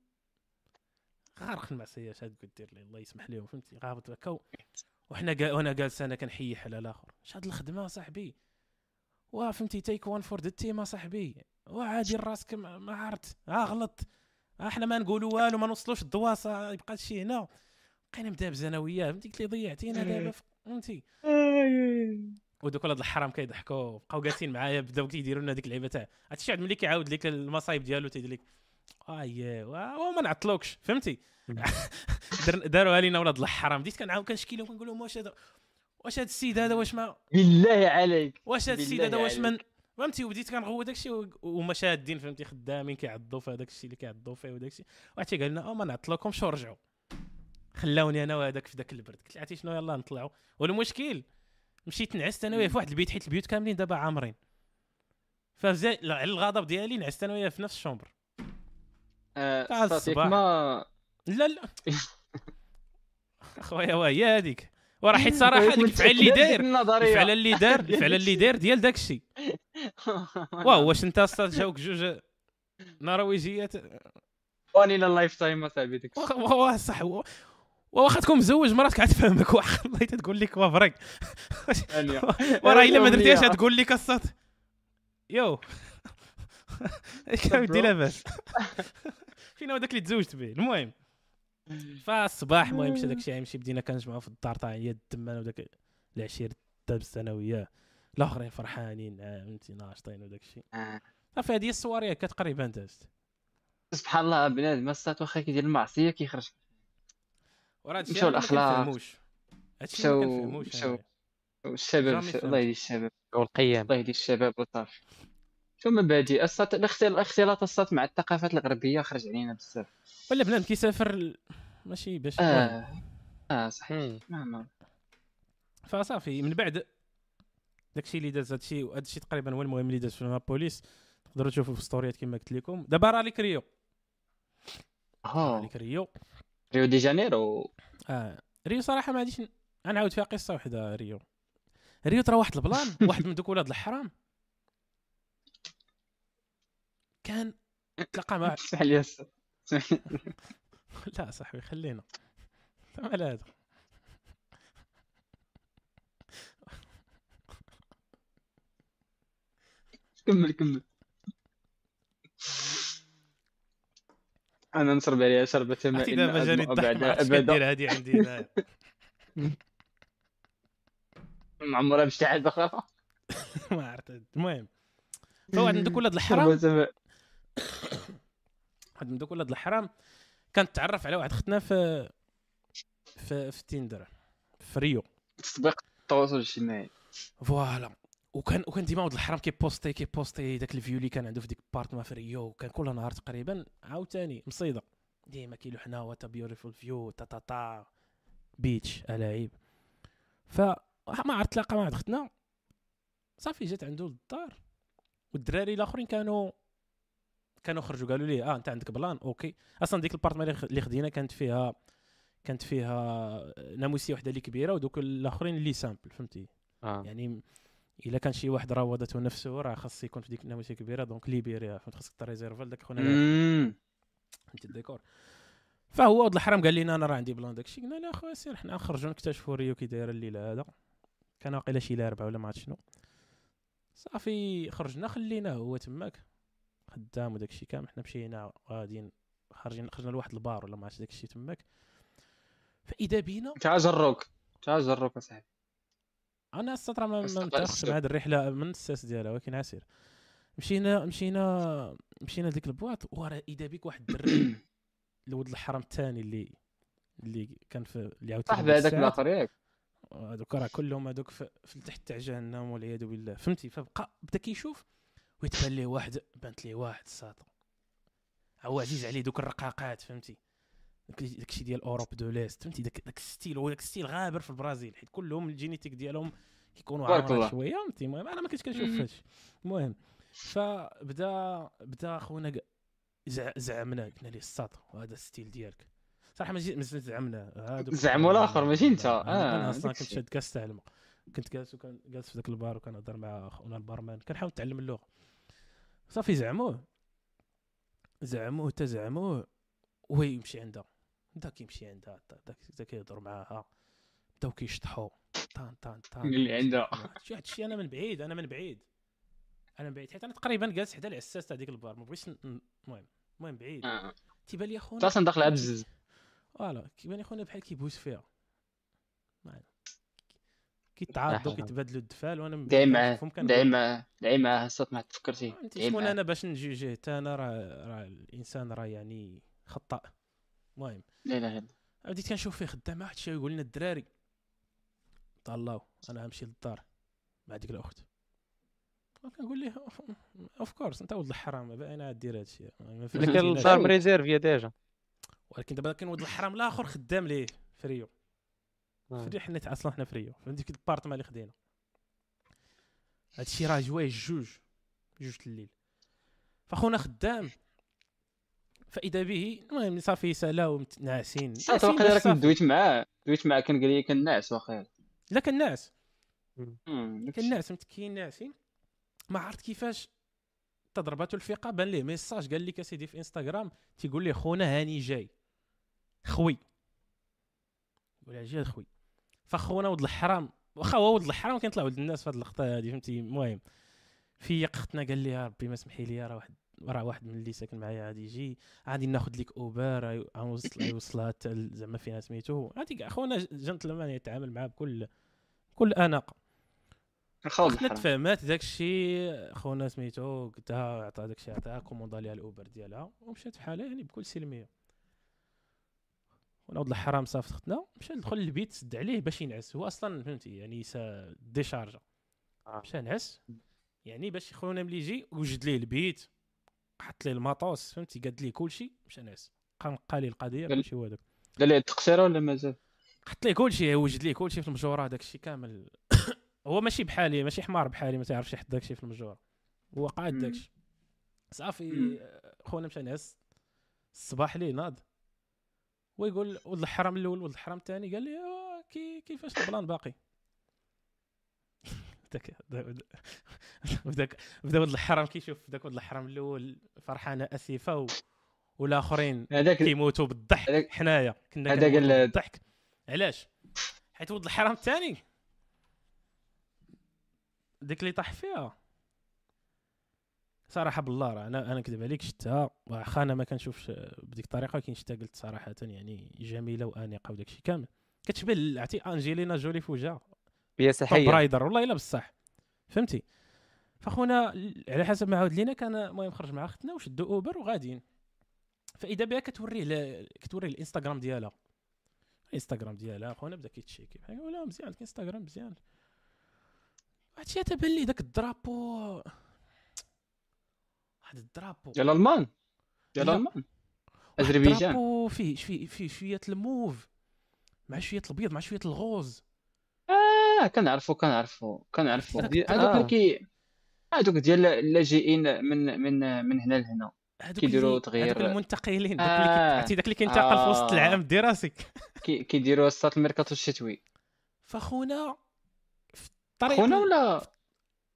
غارق المعصيه شاد قلت دير لي الله يسمح لهم فهمتي غابط هكا وحنا وأنا جالس أنا كنحيح على الآخر. شاد الخدمة صاحبي. وا فهمتي تيك وان فور ذا تيم صاحبي. وعادي راسك ما ما عرفت. ها غلط. ها إحنا ما نقولوا والو ما نوصلوش الدواسة يبقى شي هنا. بقينا مدابز أنا وياه فهمتي قلت لي ضيعتينا دابا ف- فهمتي ودوك ولاد الحرام كيضحكوا بقاو جالسين معايا بداو كيديروا لنا ديك اللعيبة تاع. عرفتي شي واحد ملي كيعاود لك المصايب ديالو تيدير لك اييه وما نعطلوكش فهمتي؟ در- داروها لينا ولاد الحرام. بديت كنعاود كنشكي لهم كنقول لهم واش هذا واش هذا السيد هذا واش ما بالله عليك. واش هذا السيد هذا واش من. فهمتي؟ وبديت كنغوت داكشي وهما شادين فهمتي؟ خدامين كيعضوا في هذاك الشيء اللي كيعضوا فيه وداك الشيء. واحد تيقال لنا أو ما نعطلوكمش ورجعوا. خلاوني أنا وهذاك في ذاك البرد. قلت له عرفتي شنو؟ يلاه نطلعوا. والمشكل مشيت نعست أنا وياه في واحد البيت حيت البيوت كاملين دابا عامرين. فزي لا، على الغضب ديالي نعست أنا وياه في نفس الشومبر. صافي الصباح. ما لا لا. أخويا وهي هذيك وراه حيت صراحة ديك الفعل اللي داير الفعل اللي دار الفعل اللي داير ديال داك الشيء واو واش انت أصلا جاوك جوج نرويجيات؟ وانيلا لايف تايم اصاحبي ديك وا- وا- وا- صح. وا- واخا تكون مزوج مراتك غتفهمك واخا الله تقول لك ثانية وراه إلا ما درتيهاش. تقول لك الصوت. يو. كاودي لاباس. فين هو داك اللي تزوجت به. المهم. فالصباح المهم مشى داك الشيء يمشي بدينا كنجمعوا في الدار تاع هي الدمان وداك العشير دابز أنا وياه الآخرين فرحانين آه، فهمتي ناشطين وداك الشيء. آه. صافي هذه الصواريه هكا تقريبا دازت سبحان الله بنادم الساعات واخا كيدير المعصية كيخرج وراه هادشي مشاو. كنفهموش هادشي ما مشاو- كنفهموش. الشباب. الله يهدي الشباب. والقيم الله يهدي الشباب وصافي شو مبادئ السات الاختل- الاختلاط السات مع الثقافات الغربية خرج علينا بزاف. ولا بنادم كيسافر ماشي باش. آه. آه صحيح. فصافي من بعد داكشي اللي داز هادشي وهادشي تقريبا هو المهم اللي داز في نابوليس تقدروا تشوفوا في ستوريات كما قلت لكم. دابا راه ليك ريو آه ليك ريو ريو دي جانيرو. آه. ريو صراحة ما غاديش ن- غنعاود فيها قصة وحدة ريو. ريو ترى واحد البلان واحد من دوك ولاد الحرام. كان تلاقى مع اسمح لي. لا صاحبي خلينا. مال هذا كمل كمل. أنا نشرب عليها شربة ماء إن دابا جاني الضحك ما كدير هادي عندي هنايا ما عمرها بشي حاجة أخرى ما عرفت. المهم. فواحد من دوك ولاد الحرام؟ واحد من دوك ولاد الحرام كانت تعرف على واحد اختنا في في في Tinder في ريو. تطبيق التواصل الاجتماعي. voilà. وكان وكان ديما ولد الحرام كيبوستي كيبوستي داك ال view اللي كان عنده في ديك appartement في ريو. وكان كل نهار تقريبا عاوتاني مصيدة. ديما كيلو حنا وات بيوتيفول فيو تا تا تا. بيتش ألاعيب. ف ما عرفت تلاقى مع واحد اختنا صافي جات عنده للدار. والدراري الآخرين كانوا كانوا خرجوا قالوا لي آه أنت عندك بلان أوكي. أصلا ديك البارتما اللي خدينا كانت فيها كانت فيها ناموسية وحدة اللي كبيرة ودوك الآخرين اللي سامبل فهمتي؟ آه. يعني إلا كان شي واحد راودته نفسه راه خاص يكون في ديك الناموسية كبيرة دونك ليبيريا فهمت؟ خاصك تريزيرفا لذاك خونا. فهمتي الديكور. فهو ولد الحرام قال لنا أنا راه عندي بلان داكشي. قلنا له أخويا سير حنا نخرجوا نكتشفوا ريو كي دايره الليلة هذا. كان واقيلا شي لاربعة ولا ما عرفت شنو. صافي خرجنا خليناه هو تماك. خدام وداكشي كامل. حنا مشينا غاديين خارجين خرجنا لواحد البار ولا ما عرفتش داكشي تماك. فإذا بينا تعال جروك تعال جروك اصاحبي أنا السطر ما متاخش. مع هذه الرحلة من الساس ديالها ولكن عسير. مشينا مشينا مشينا لديك ال boîte وراه إذا بك واحد الدري الولد الحرام الثاني اللي اللي كان في اللي عاود صاحبي هذاك الآخر ياك هذوك راه كلهم هذوك في, في تحت تاع جهنم والعياذ بالله. فهمتي؟ فبقى بدا كيشوف ويتبان ليه واحد بانت ليه واحد الساطا هو عزيز عليه دوك الرقاقات فهمتي؟ داك داكشي ديال Europe de l'Est فهمتي؟ داك داك ال style هو داك ال style غابر في البرازيل حيت كلهم ال génétique ديالهم كيكونوا عامرين. شوية فهمتي؟ المهم أنا ما كنتش كنشوف. هادشي المهم فبدا بدا خونا زعمنا قلنا ليه الساط وهذا ال style ديالك. صراحة ما زعمنا. هادوك زعموا الآخر، ماشي أنت. أنا, أنا آه، أصلا كنت. شاد كاس تاع الماء كنت جالس وكان جالس في ذاك البار وكنهضر مع خونا ال barman كنحاول نتعلم اللغة. صافي زعموه. زعموه حتى زعموه. وهو يمشي عندها. بدا كيمشي عندها. بدا بدا كيهضر معاها. بداو كيشطحوا طان طان طان. اللي عندها. شي واحد الشيء أنا من بعيد أنا من بعيد. أنا من بعيد. حيت أنا تقريبا جالس حدا العساس تاع ديك البار. ما بغيتش المهم المهم بعيد. آه. تيبان لي خونا انت أصلا داخلها بزز فوالا كيبان لي خونا بحال كيبوس فيها. أحلى. كيتبادلوا الدفال وأنا دعي معاه دعي معاه دعي معاه الصوت ما تفكرتي. انت شكون أنا باش نجوجيه حتى أنا راه راه الإنسان راه يعني خطأ. المهم. لا لا لا. بديت كنشوف فيه خدام مع واحد الشيء يقول لنا الدراري. طلاو أنا غنمشي للدار مع ديك الأخت. كنقول ليه اوف كورس أنت ولد الحرام باينه دير هذا الشيء لكن الدار مريزيرفيا ديجا. ولكن دابا كاين ولد الحرام الآخر خدام ليه فريو. فري حنا أصلا حنا فريو. في ديك البارتما اللي خدينا. هادشي راه جوايه جوج جوج الليل. فخونا خدام. فإذا به المهم صافي سالاو ناعسين صافي واقيلا راك. دويت معاه دويت معاه كان قال لي كنعس وأخيرا لا كان ناعس مم، داك كان الشيء. ناعس متكين ناعسين ما عرفت كيفاش تضرباتو الفيقه بان ليه message قال لك أسيدي في إنستغرام تيقول لي خونا هاني جاي. خوي. يقول لها جاي خوي. فخونا ولد الحرام. واخا هو ولد الحرام كيطلع ولد الناس في هذه اللقطة هذه فهمتي؟ المهم في اختنا قال لي ربي ما سمحي لي راه واحد راه واحد من اللي ساكن معايا غادي يجي غادي ناخذ لك أوبر غنوصل يوصلها حتى زعما فيها سميتو. هادي كاع خونا جنتلمان يتعامل معاه بكل بكل اناقه اختنا الحرام. تفاهمات داك الشيء خونا سميتو قلتها عطا داك الشيء عطاها كوموندا ليها الأوبر ديالها. ومشات في حالها يعني بكل سلمية. ونعود الحرام صافت اختنا مشى دخل للبيت سد عليه باش ينعس. هو أصلا فهمتي يعني سا ديشارجا. آه. مشى نعس يعني باش خونا ملي يجي وجد ليه البيت حط ليه الماطوس فهمتي قاد ليه كلشي مشى نعس. بقى نقى ليه القضية قال- كلشي هو داك دار لي التقشيره ولا مازال؟ حط ليه كلشي وجد ليه كلشي في المجوره داك الشيء كامل. هو ماشي بحالي ماشي حمار بحالي ما تعرفش يحط داك الشيء في المجوره. هو قاعد. داك الشيء صافي. آه، خونا مشى نعس. الصباح ليه ناض. ويقول ولد الحرام الأول ولد الحرام الثاني قال لي كي كيفاش البلان باقي؟ داك بداك بدا ولد الحرام كيشوف داك ولد الحرام الأول فرحانة اسفه و... والآخرين هذاك كيموتوا بالضحك هذاك- حنايا. كنا هذا كنموتوا قال- بالضحك. علاش؟ حيت ولد الحرام الثاني. ديك اللي طاح فيها. صراحة بالله راه أنا أنا نكذب عليك شفتها وأخا أنا ما كنشوفش بديك الطريقة ولكن شفتها قلت صراحة يعني جميلة وأنيقة وداك الشيء كامل. كتشبه عرفتي أنجلينا جولي في وجهها هي توب صحيه رايدر والله إلا بصح. فهمتي؟ فخونا على حسب ما عاود لينا كان المهم خرج مع أختنا وشدوا أوبر وغاديين. فإذا بها كتوريه ل- كتوريه الإنستغرام ديالها. الإنستغرام ديالها خونا بدأ كيتشيكي بحال ولا مزيان الانستغرام مزيان. الشيء تبان لي داك الدرابو. واحد ال drapeau. ديال الالمان ديال واحد أذربيجان. ال drapeau فيه فيه فيه شوية الموف مع شوية الابيض مع شوية ال rose. آه كنعرفو كنعرفو كنعرفو. هذوك آه. اللي كي هذوك ديال اللاجئين من من من هنا لهنا. كيديروا تغيير- المنتقلين داك اللي كي- آه. عرفتي داك اللي كينتقل في وسط آه. العام الدراسي كي- كيديروا وسط الميركاتو الشتوي. فخونا في الطريق خونا ولا؟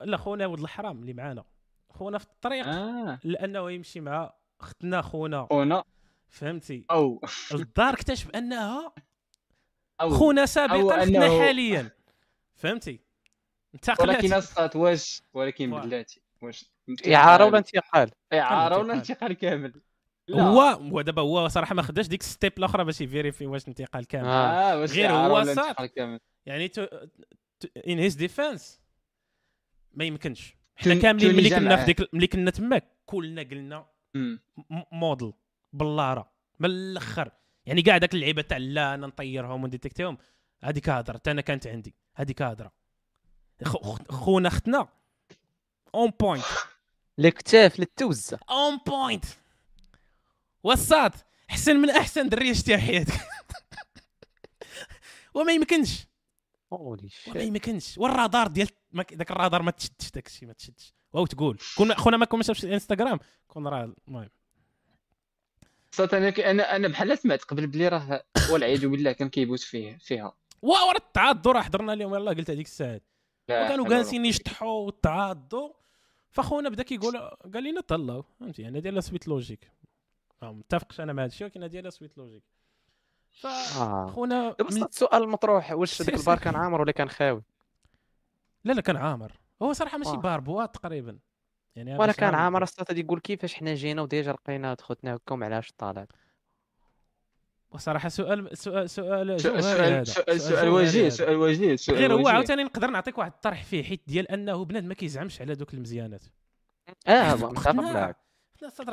لا خونا ولد الحرام اللي معانا. خونا في الطريق آه. لأنه يمشي مع اختنا خونا. خونا. فهمتي؟ أو. الدار اكتشف أنها أو. خونا سابقا أو اختنا أنه- حاليا. فهمتي؟ انتقلت. ولكن اسقط واش؟ ولكن. بلاتي. واش؟ إعارة ولا انتقال؟ إعارة ولا انتقال. كامل. لا. هو هو دابا هو صراحة ما خداش ديك step الأخرى باش يفيريفي واش انتقال كامل. آه. واش غير هو كامل؟ يعني ان هيز ديفense ما يمكنش. حنا كاملين ملي كنا في. ديك ملي كنا تماك كلنا قلنا موديل بلاره من الأخر. يعني كاع داك اللعيبة تاع لا أنا نطيرهم ونديتكتيهم. هذيك هضرة حتى أنا كانت عندي. هذيك هضرة. خو- خونا اختنا اون بوينت الكتاف للتوزه اون بوينت وصات أحسن من أحسن دريه شتيها حياتك. وما يمكنش. هولي وما شيت يمكنش والرادار ديال ما ك- داك الرادار ما تشدش داك الشيء ما تشدش. واو تقول. كون خونا ما كون ما شافش الانستغرام كون راه المهم. صات أنا أنا أنا بحال سمعت قبل بلي راه والعياذ بالله كان كيبوس فيه فيها. واو راه تعاضوا راه حضرنا اليوم. يلاه قلت هذيك الساعة لا وكانوا جالسين يشطحوا وتعاضوا فخونا بدا كيقول قال لنا طلعوا فهمتي؟ أنا ديالها suite logique ما متفقش أنا مع هذا الشيء ولكن ديالها suite logique. فخونا دابا من- صات السؤال المطروح واش ديك. البار كان عامر ولا كان خاوي لا لا كان عامر هو صراحة ماشي آه. بار boîte تقريبا يعني ولا كان عامر. غادي يقول كيفاش حنا جينا و déjà لقينا خوتنا هكا ومعلاش طالعت وصراحة سؤال سؤال سؤال سؤال. سؤال سؤال وجيه. سؤال وجيه سؤال غير هو. عاوتاني نقدر نعطيك واحد الطرح فيه حيت ديال أنه بنادم ما كيزعمش على دوك المزيانات آه متفق قناع.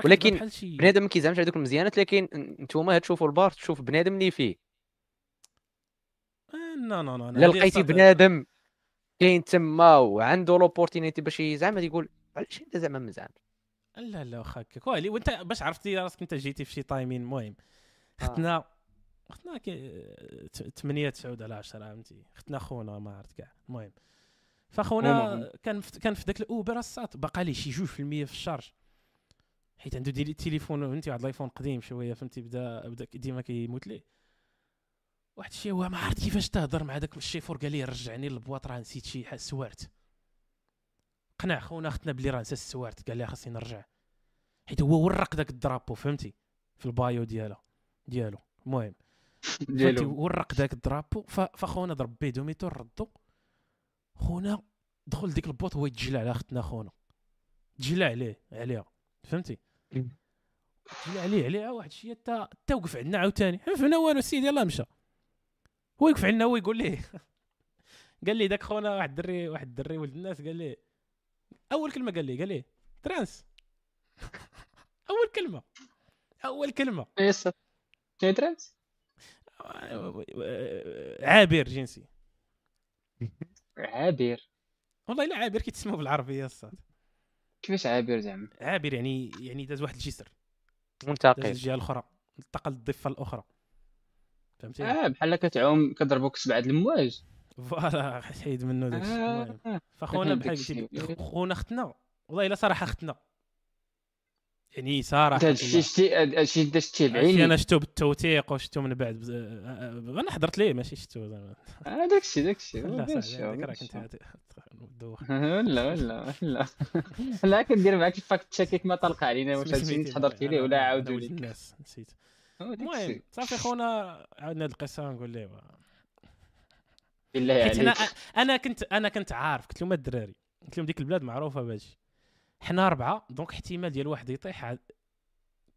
ولكن بنادم ما كيزعمش على دوك المزيانات لكن نتوما تشوفوا البار تشوف بنادم اللي فيه. آه، no no no إلا لقيتي بنادم كاين تما وعنده l'opportunité باش يزعم غادي يقول علاش أنت زعما ما لا لا واخا هكاك. ويلي وأنت باش عرفتي راسك أنت جيتي في شي timing المهم آه. ختنا ختنا كي 8 9 على 10 فهمتي؟ ختنا خونا ما عرفت كاع. المهم فخونا كان في كان في ذاك الاوبر الساط باقا ليه شي جوج في المية في ال charge. حيت عنده ديال التليفون فهمتي؟ واحد الآيفون قديم شوية فهمتي؟ بدا بدا ديما كيموت ليه. واحد الشيء هو ما عرفت كيفاش تهضر مع داك الشيفور قال لي رجعني لل boîte راه نسيت شي سوارت. قنع خونا اختنا بلي راه نسى السوارت قال لي خاصني نرجع. حيت هو ورق داك الدرابو فهمتي؟ في ال bio ديالها ديالو. المهم. فهمتي؟ ديالو ورق داك الدرابو فخونا ضرب ب demi-tour ردو. خونا دخل ديك ال boîte هو يتجلى على اختنا خونا. تجلى عليه عليها. فهمتي؟ تجلى عليه عليها واحد الشيء تا تا وقف عندنا عاوتاني. ما فهمنا والو السيد يلاه مشى. هو يوقف عندنا هو يقول ليه قال لي داك خونا واحد الدري واحد الدري ولد الناس قال لي أول كلمة قال لي قال لي trans. أول كلمة أول كلمة. yes شنو trans؟ عابر جنسي. عابر. والله الا عابر كيتسموا بالعربية الصاد كيفاش عابر زعما؟ عابر يعني يعني داز واحد الجسر. داز منتقل الجهة الأخرى. انتقل للضفه الأخرى. فهمتي؟ آه بحال كتعوم كضربوك سبعه د المواج. voilà حيد منه داك الشيء المهم. آه. فخونا بحال قلتي. خونا اختنا. والله إلا صراحة اختنا. يعني صراحة انت شتي انت شتيه عرفتي بعيني أنا شفتو بالتوثيق وشفتو من بعد بز- آه، آه، أنا حضرت ليه ماشي شفتو زعما. آه، داكشي داكشي لا راه داكشي. كنت هاد- دوخ. لا ولا لا. لا كندير معاك ال fact check ما طلق علينا واش هادشي اللي حضرتي ليه ولا عاودوا لك الناس نسيت. آه، المهم. صافي خونا عاودنا هاد القصة نقول ليه بالله حيت أنا عليك. أنا كنت أنا كنت عارف قلت لهم الدراري. قلت لهم ديك البلاد معروفة بهادشي حنا اربعه دونك احتمال ديال واحد يطيح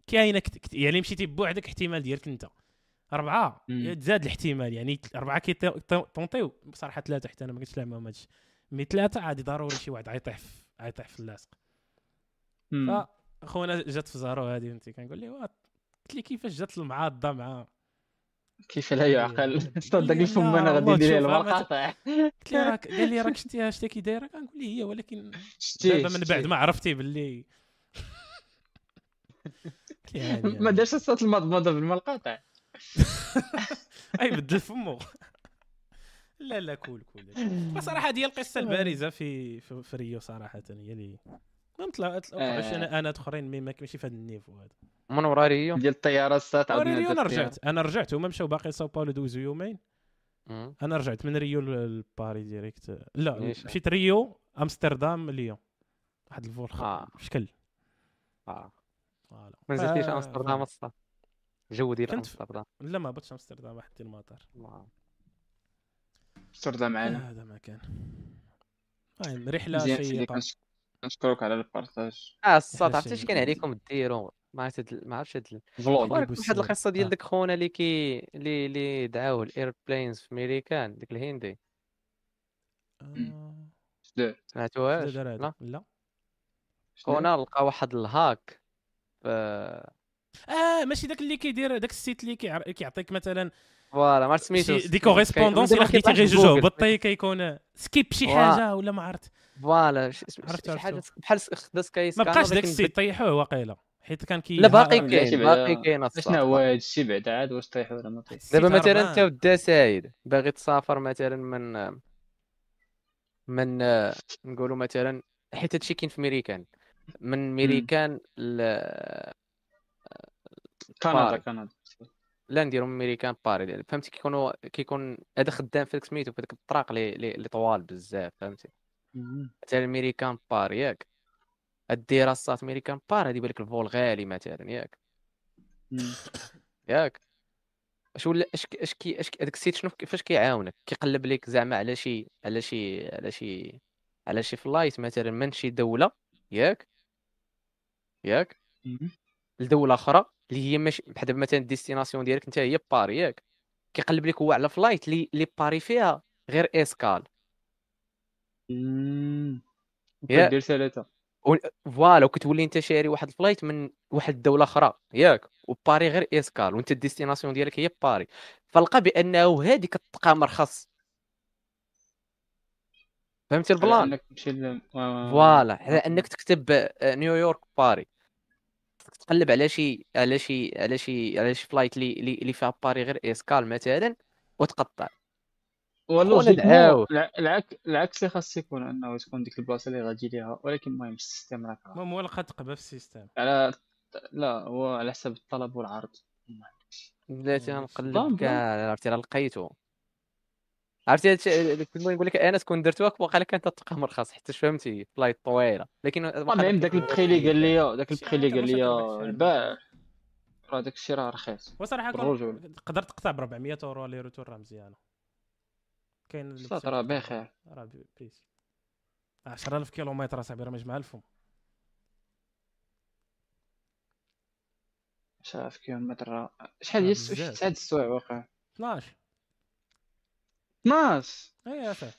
كاينة كت... يعني مشيتي بوحدك احتمال ديالك انت. اربعه. تزاد الاحتمال يعني اربعه كي تونطيو بصراحة ثلاثة حتى أنا ما كنتش لاعب معاهم هادشي مي ثلاثة عادي ضروري شي واحد غيطيح في غيطيح في اللاصق. مم. خونا جات في زارو هذه فهمتي؟ كنقول ليه وات- قلت لي كيفاش جات المعاضه مع كيف لا يعقل؟ لا، صدق لا، الفم أنا غادي تشوف، لها المقاطع قلت لي راك قال لي راك شتيها شتي كي دايرة؟ كنقول ليه هي ولكن شتي دابا من بعد. ما عرفتي باللي. ما. دارش الصوت المضمضة بالماء القاطع أي بدل فمو لا لا كول كول. صراحة هذه هي القصة البارزة في في, في ريو صراحة هي اللي ما طلعت آه. أنا أنا أخرين مي ما ماشي في هذا النيفو هذا من ورا ريو ديال الطيارة ورا عاودنا ريو أنا. رجعت أنا رجعت هما مشاو باقي ساو باولو دوزو يومين. أنا رجعت من ريو لباري ديريكت. لا؟ مشيت ريو أمستردام ليون. واحد الفول آه. شكل. آه. فوالا. ما نزلتيش آه، أمستردام الصاد الجو ديال أمستردام. لا ما بغيتش أمستردام واحد ديال المطار استرضى معنا هذا ما كان. المهم رحلة شيقة. كنشكرك على البارطاج آه الصاد عرفتي اش كان عليكم ديروا ما ما عرفتش هاد. واحد القصة ديال آه. داك خونا اللي كي اللي اللي دعاوه الأيربلينز في ميريكان ديك الهندي. آه، سمعتوهاش؟ لا. لا. خونا لقى واحد ال hack ف آه ماشي. داك اللي كيدير داك ال site اللي كيعطيك مثلا voilà ما عرفت سميتو des correspondances الا خديتي غير جوج هبطي كيكون skip شي حاجة ولا ما عرفت voilà عرفت- شي حاجة. بحال خدا Sky ما بقاش داك ولكن ال site طيحوه واقيلا. حيت كان كي لا باقي كاين باقي كاين. شنو هو هذا الشيء بعد عاد واش طيح ولا ما طيح ال site دابا مثلا. انت ودا سايد باغي تسافر مثلا من من نقولوا مثلا حيت هادشي كاين في ميريكان. من ميريكان ل كندا. كندا. لا نديرو ميريكان باري فهمتي؟ كيكونوا كيكون هذا خدام في داك سميتو في ديك الطراق اللي اللي اللي طوال بزاف فهمتي؟ مثلا ميريكان بار ياك. الدراسات ميريكان بار هادي بالك الفول غالي مثلا ياك. ياك. اش ولا اش اش كي اش هذاك ال site شنو كيفاش كيعاونك؟ كيقلب لك زعما على شي على شي على شي على شي flight مثلا من شي دولة ياك؟ ياك؟ لدولة أخرى. اللي هي ماشي بحال دابا مثلا ال destination ديالك انت هي باري ياك كيقلب لك هو على flight اللي اللي باري فيها غير escale. دير ثلاثة. voilà وكتولي انت شاري واحد ال flight من واحد الدولة أخرى ياك. وباري غير escale وانت ال destination ديالك هي باري. فلقى بأنه هادي كتبقى مرخص. فهمتي ال plan؟ آه. voilà على أنك تكتب آه، نيويورك باري. تقلب على شي على شي على شي على شي flight اللي اللي اللي فيها باري غير escale مثلا وتقطع. والله العك العكس اللي خاص يكون إنه تكون ديك البلاصة اللي غادي ليها ولكن المهم السيستم راك عارف. المهم هو لقى تقبه في السيستم. على لا هو على حسب الطلب والعرض. بديت بلان، نقلب بلان. كاع عرفتي راه لقيتو عرفتي هادشي كنت نقول لك أنا كون درتوها واقع لك انت تلقى مرخص حتى فهمتي؟ فلايت طويلة. لكن المهم داك البخي اللي قال لي داك شي البخي اللي حاجة قال لي فيها الباع. راه داك الشيء راه رخيص. وصراحة تقدر تقطع ب 400 أورو aller-retour راه مزيانة. كاين راه. بخير. راه بي- بيس. 10000 كيلومتر أصاحبي راه مجمع الفم شاف كيلومتر راه شحال هي بزاف. تسعة السوايع واقع؟ 12 12 اي صافي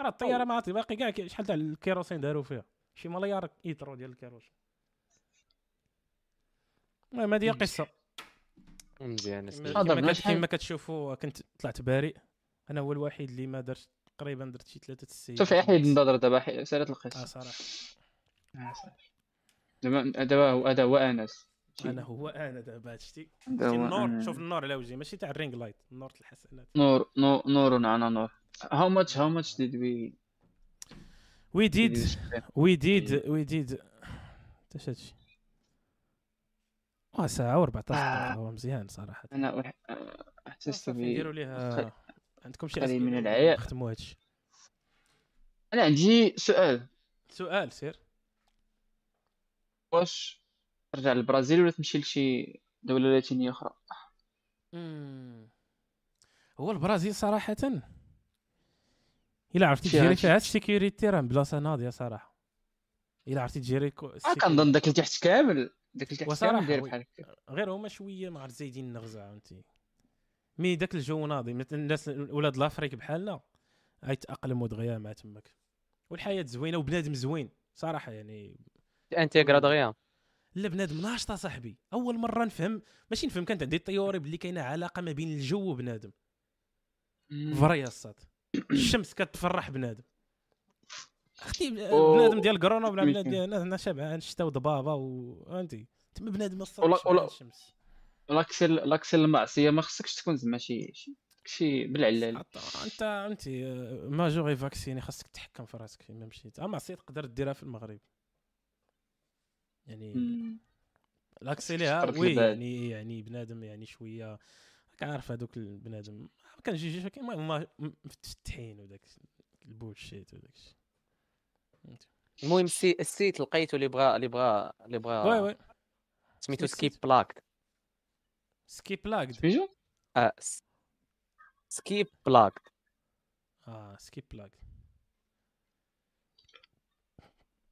راه الطيارة ما عرفتي باقي كاع شحال تاع ال kérosène داروا فيها. شي مليار ليترو ديال ال kérosène. المهم هذه هي القصة مزيان كما كما كتشوفوا كنت طلعت بارئ أنا هو الوحيد اللي ما درت تقريبا درت شي ثلاثة السيئات شوف حيد نضرب دابا حي- سالات آه القصة صراحة. دابا دابا هو هذا هو أنس. أنا هو أنا دابا هادشي النور. شوف النور على وجهي ماشي تاع الرينج لايت النور تاع الحسنات. نور نور نور على نور. How much how much did we وي did ديد? we did we did اش هادشي آه ساعه و14 دقيقه آه. هو مزيان صراحة. أنا أحسست صافي ب نديروا ليه عندكم شي قليل من العياء. نختموا هادشي. أنا عندي سؤال. سؤال سير. واش ترجع للبرازيل ولا تمشي لشي دولة لاتينيه أخرى؟ مم. هو البرازيل صراحة إلا عرفتي تجيري gérer. فيها ال sécurité راه بلاصة ناضية صراحة. إلا عرفتي تجيري كو- آه كنظن داك اللي تحت كامل. داك اللي تحت كامل داير. بحال هكا. غير هما شوية ما عرفت زايدين النغزة فهمتي mais داك الجو ناضي. مثل الناس ولاد l'Afrique بحالنا غيتأقلموا دغيا مع تماك. والحياة زوينة وبنادم زوين صراحة يعني. t'intégra دغيا. لا بنادم ناشط صاحبي. أول مرة نفهم ماشي نفهم كانت عندي ال théorie باللي كاينة علاقة ما بين الجو وبنادم. فريا الصاد الشمس كتفرح بنادم. أختي أو- بنادم ديال كورونا ميتين. بنادم ديال أنا شبعان شتا وضبابه و فهمتي تما بنادم ولا- ولا- الشمس. لاكسي لاكسي المعصية ما خصكش تكون زعما شي شي- بالعلال. انت انت ماجوري فاكسيني خاصك تحكم في راسك فيما مشيت أما عصيت تقدر ديرها في المغرب. يعني مم. لاكسي ليها وي. يعني يعني بنادم يعني شوية كنعرف هذوك البنادم. ما كنجيش كيما هما مفتحين وداك البولشيت وداك الشيء. المهم السي- السيت لقيته اللي بغى اللي بغى اللي بغى وي وي. سميتو سميت سكيب سيت. بلاك سكيب لاكد سميتو؟ آه س- سكيب بلاك آه سكيب لاكد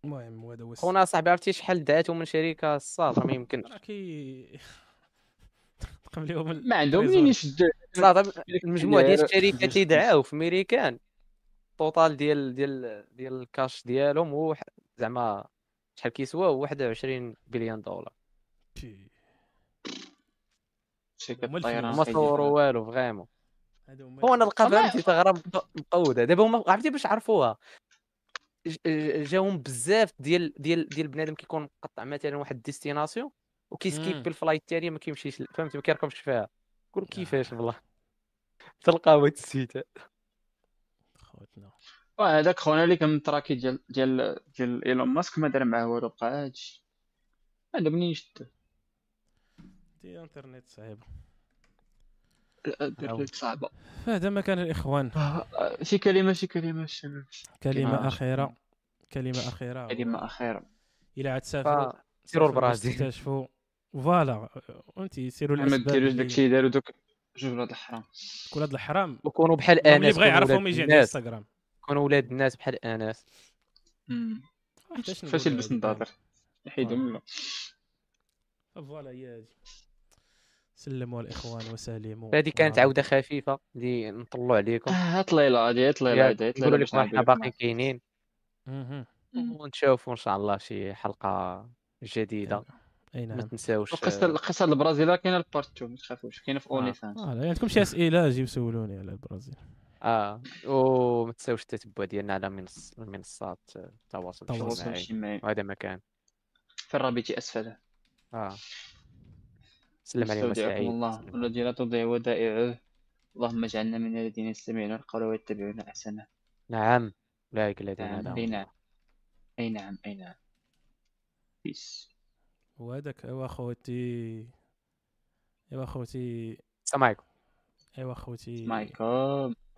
المهم هذا هو خونا صاحبي عرفتي شحال دعاتو من شركة الصاد راه ما يمكنش راه كي قبليهم ال- ما عندهم. منين يشدوا صاد المجموع ديال الشركات اللي دعاو في ميريكان التوتال ديال ديال ديال الكاش ديالهم هو زعما شحال كيسوا هو 21 بليون دولار. شركه الطيران. ما. صوروا والو فريمون هما هو أنا. لقى فهمتي مق- مقودة دابا هما عرفتي باش عرفوها جاهم بزاف ديال ديال ديال بنادم كيكون مقطع مثلا واحد destination مم. وكي skip ال flight الثانية ما كيمشيش فهمتي؟ ما كيركبش فيها. كل آه. كيفاش والله؟ تلقاو هاد ال site خوتنا. وهذاك خونا اللي كان من التراكي ديال ديال ديال إيلون ماسك ما دار معاه والو بقى هادشي هذا منين يشد دي انترنت صعيبة. صعبة. فهذا ما كان الإخوان. آه، شي كلمة شي كلمة الشباب كلمة كلمة. أخيرة. كلمة أخيرة. كلمة أخيرة. إلى عاد تسافروا سيروا تسافروا باش البرازيل. تكتشفوا voilà. أنت سيروا ما ديروش اللي- داكشي داروا دوك جوج ولاد الحرام. هذا الحرام؟ وكونوا بحال اللي آنس بغى كونوا يعرفهم ولاد يجي الناس. انستغرام كونوا ولاد الناس بحال آنس. فاش يلبس هادي نظاظر يحيدو آه. منه voilà هي هادي سلموا الإخوان وسلموا هذه كانت عودة خفيفة. اللي نطلعوا عليكم. هات ليلى هادي هات ليلى هات نقولوا لكم إحنا باقي كاينين. ونشوفوا إن شاء الله شي حلقة جديدة. أي ما نعم تنساوش. القصة القصة البرازيل كاينة ال part 2 ما تخافوش كاينة في آه. OnlyFans آه لا، عندكم شي أسئلة جيو سولوني على البرازيل. آه وما تنساوش التتبع ديالنا على منص- المنصات التواصل التواصل تواصل الاجتماعي. اجتماعي وهذا مكان. في الرابط اسفله آه. سلم عليهم نستودعكم سعيد الله. سلم. والذي لا تضيع ودائعه اللهم اجعلنا من الذين يستمعون القول ويتبعون أحسنه. نعم. اولئك الذين نعم، الله. نعم. أي نعم أي نعم. بيس وهذاك ايوا خوتي ايوا خوتي سامعكم ايوا خوتي مايكل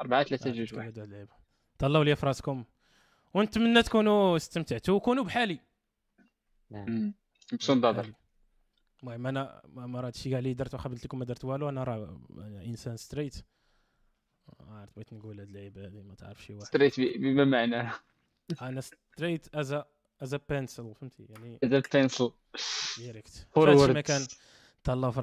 4 3 آه، 2 كنت 1 كنبدا اللعبه طلعوا لي في راسكم ونتمنى تكونوا استمتعتوا وكونوا بحالي. نعم. مبسوط دادر بحالي. المهم أنا ما راه هادشي كاع اللي درت واخا قلت لكم ما درت والو أنا راه إنسان straight عرفت بغيت نقول هاد اللعيبة هادي ما تعرف شي واحد. straight بما معناه أنا straight as as pencil فهمتي؟ يعني هذا ال pencil direct forward. فهادشي ما كان. تهلاو في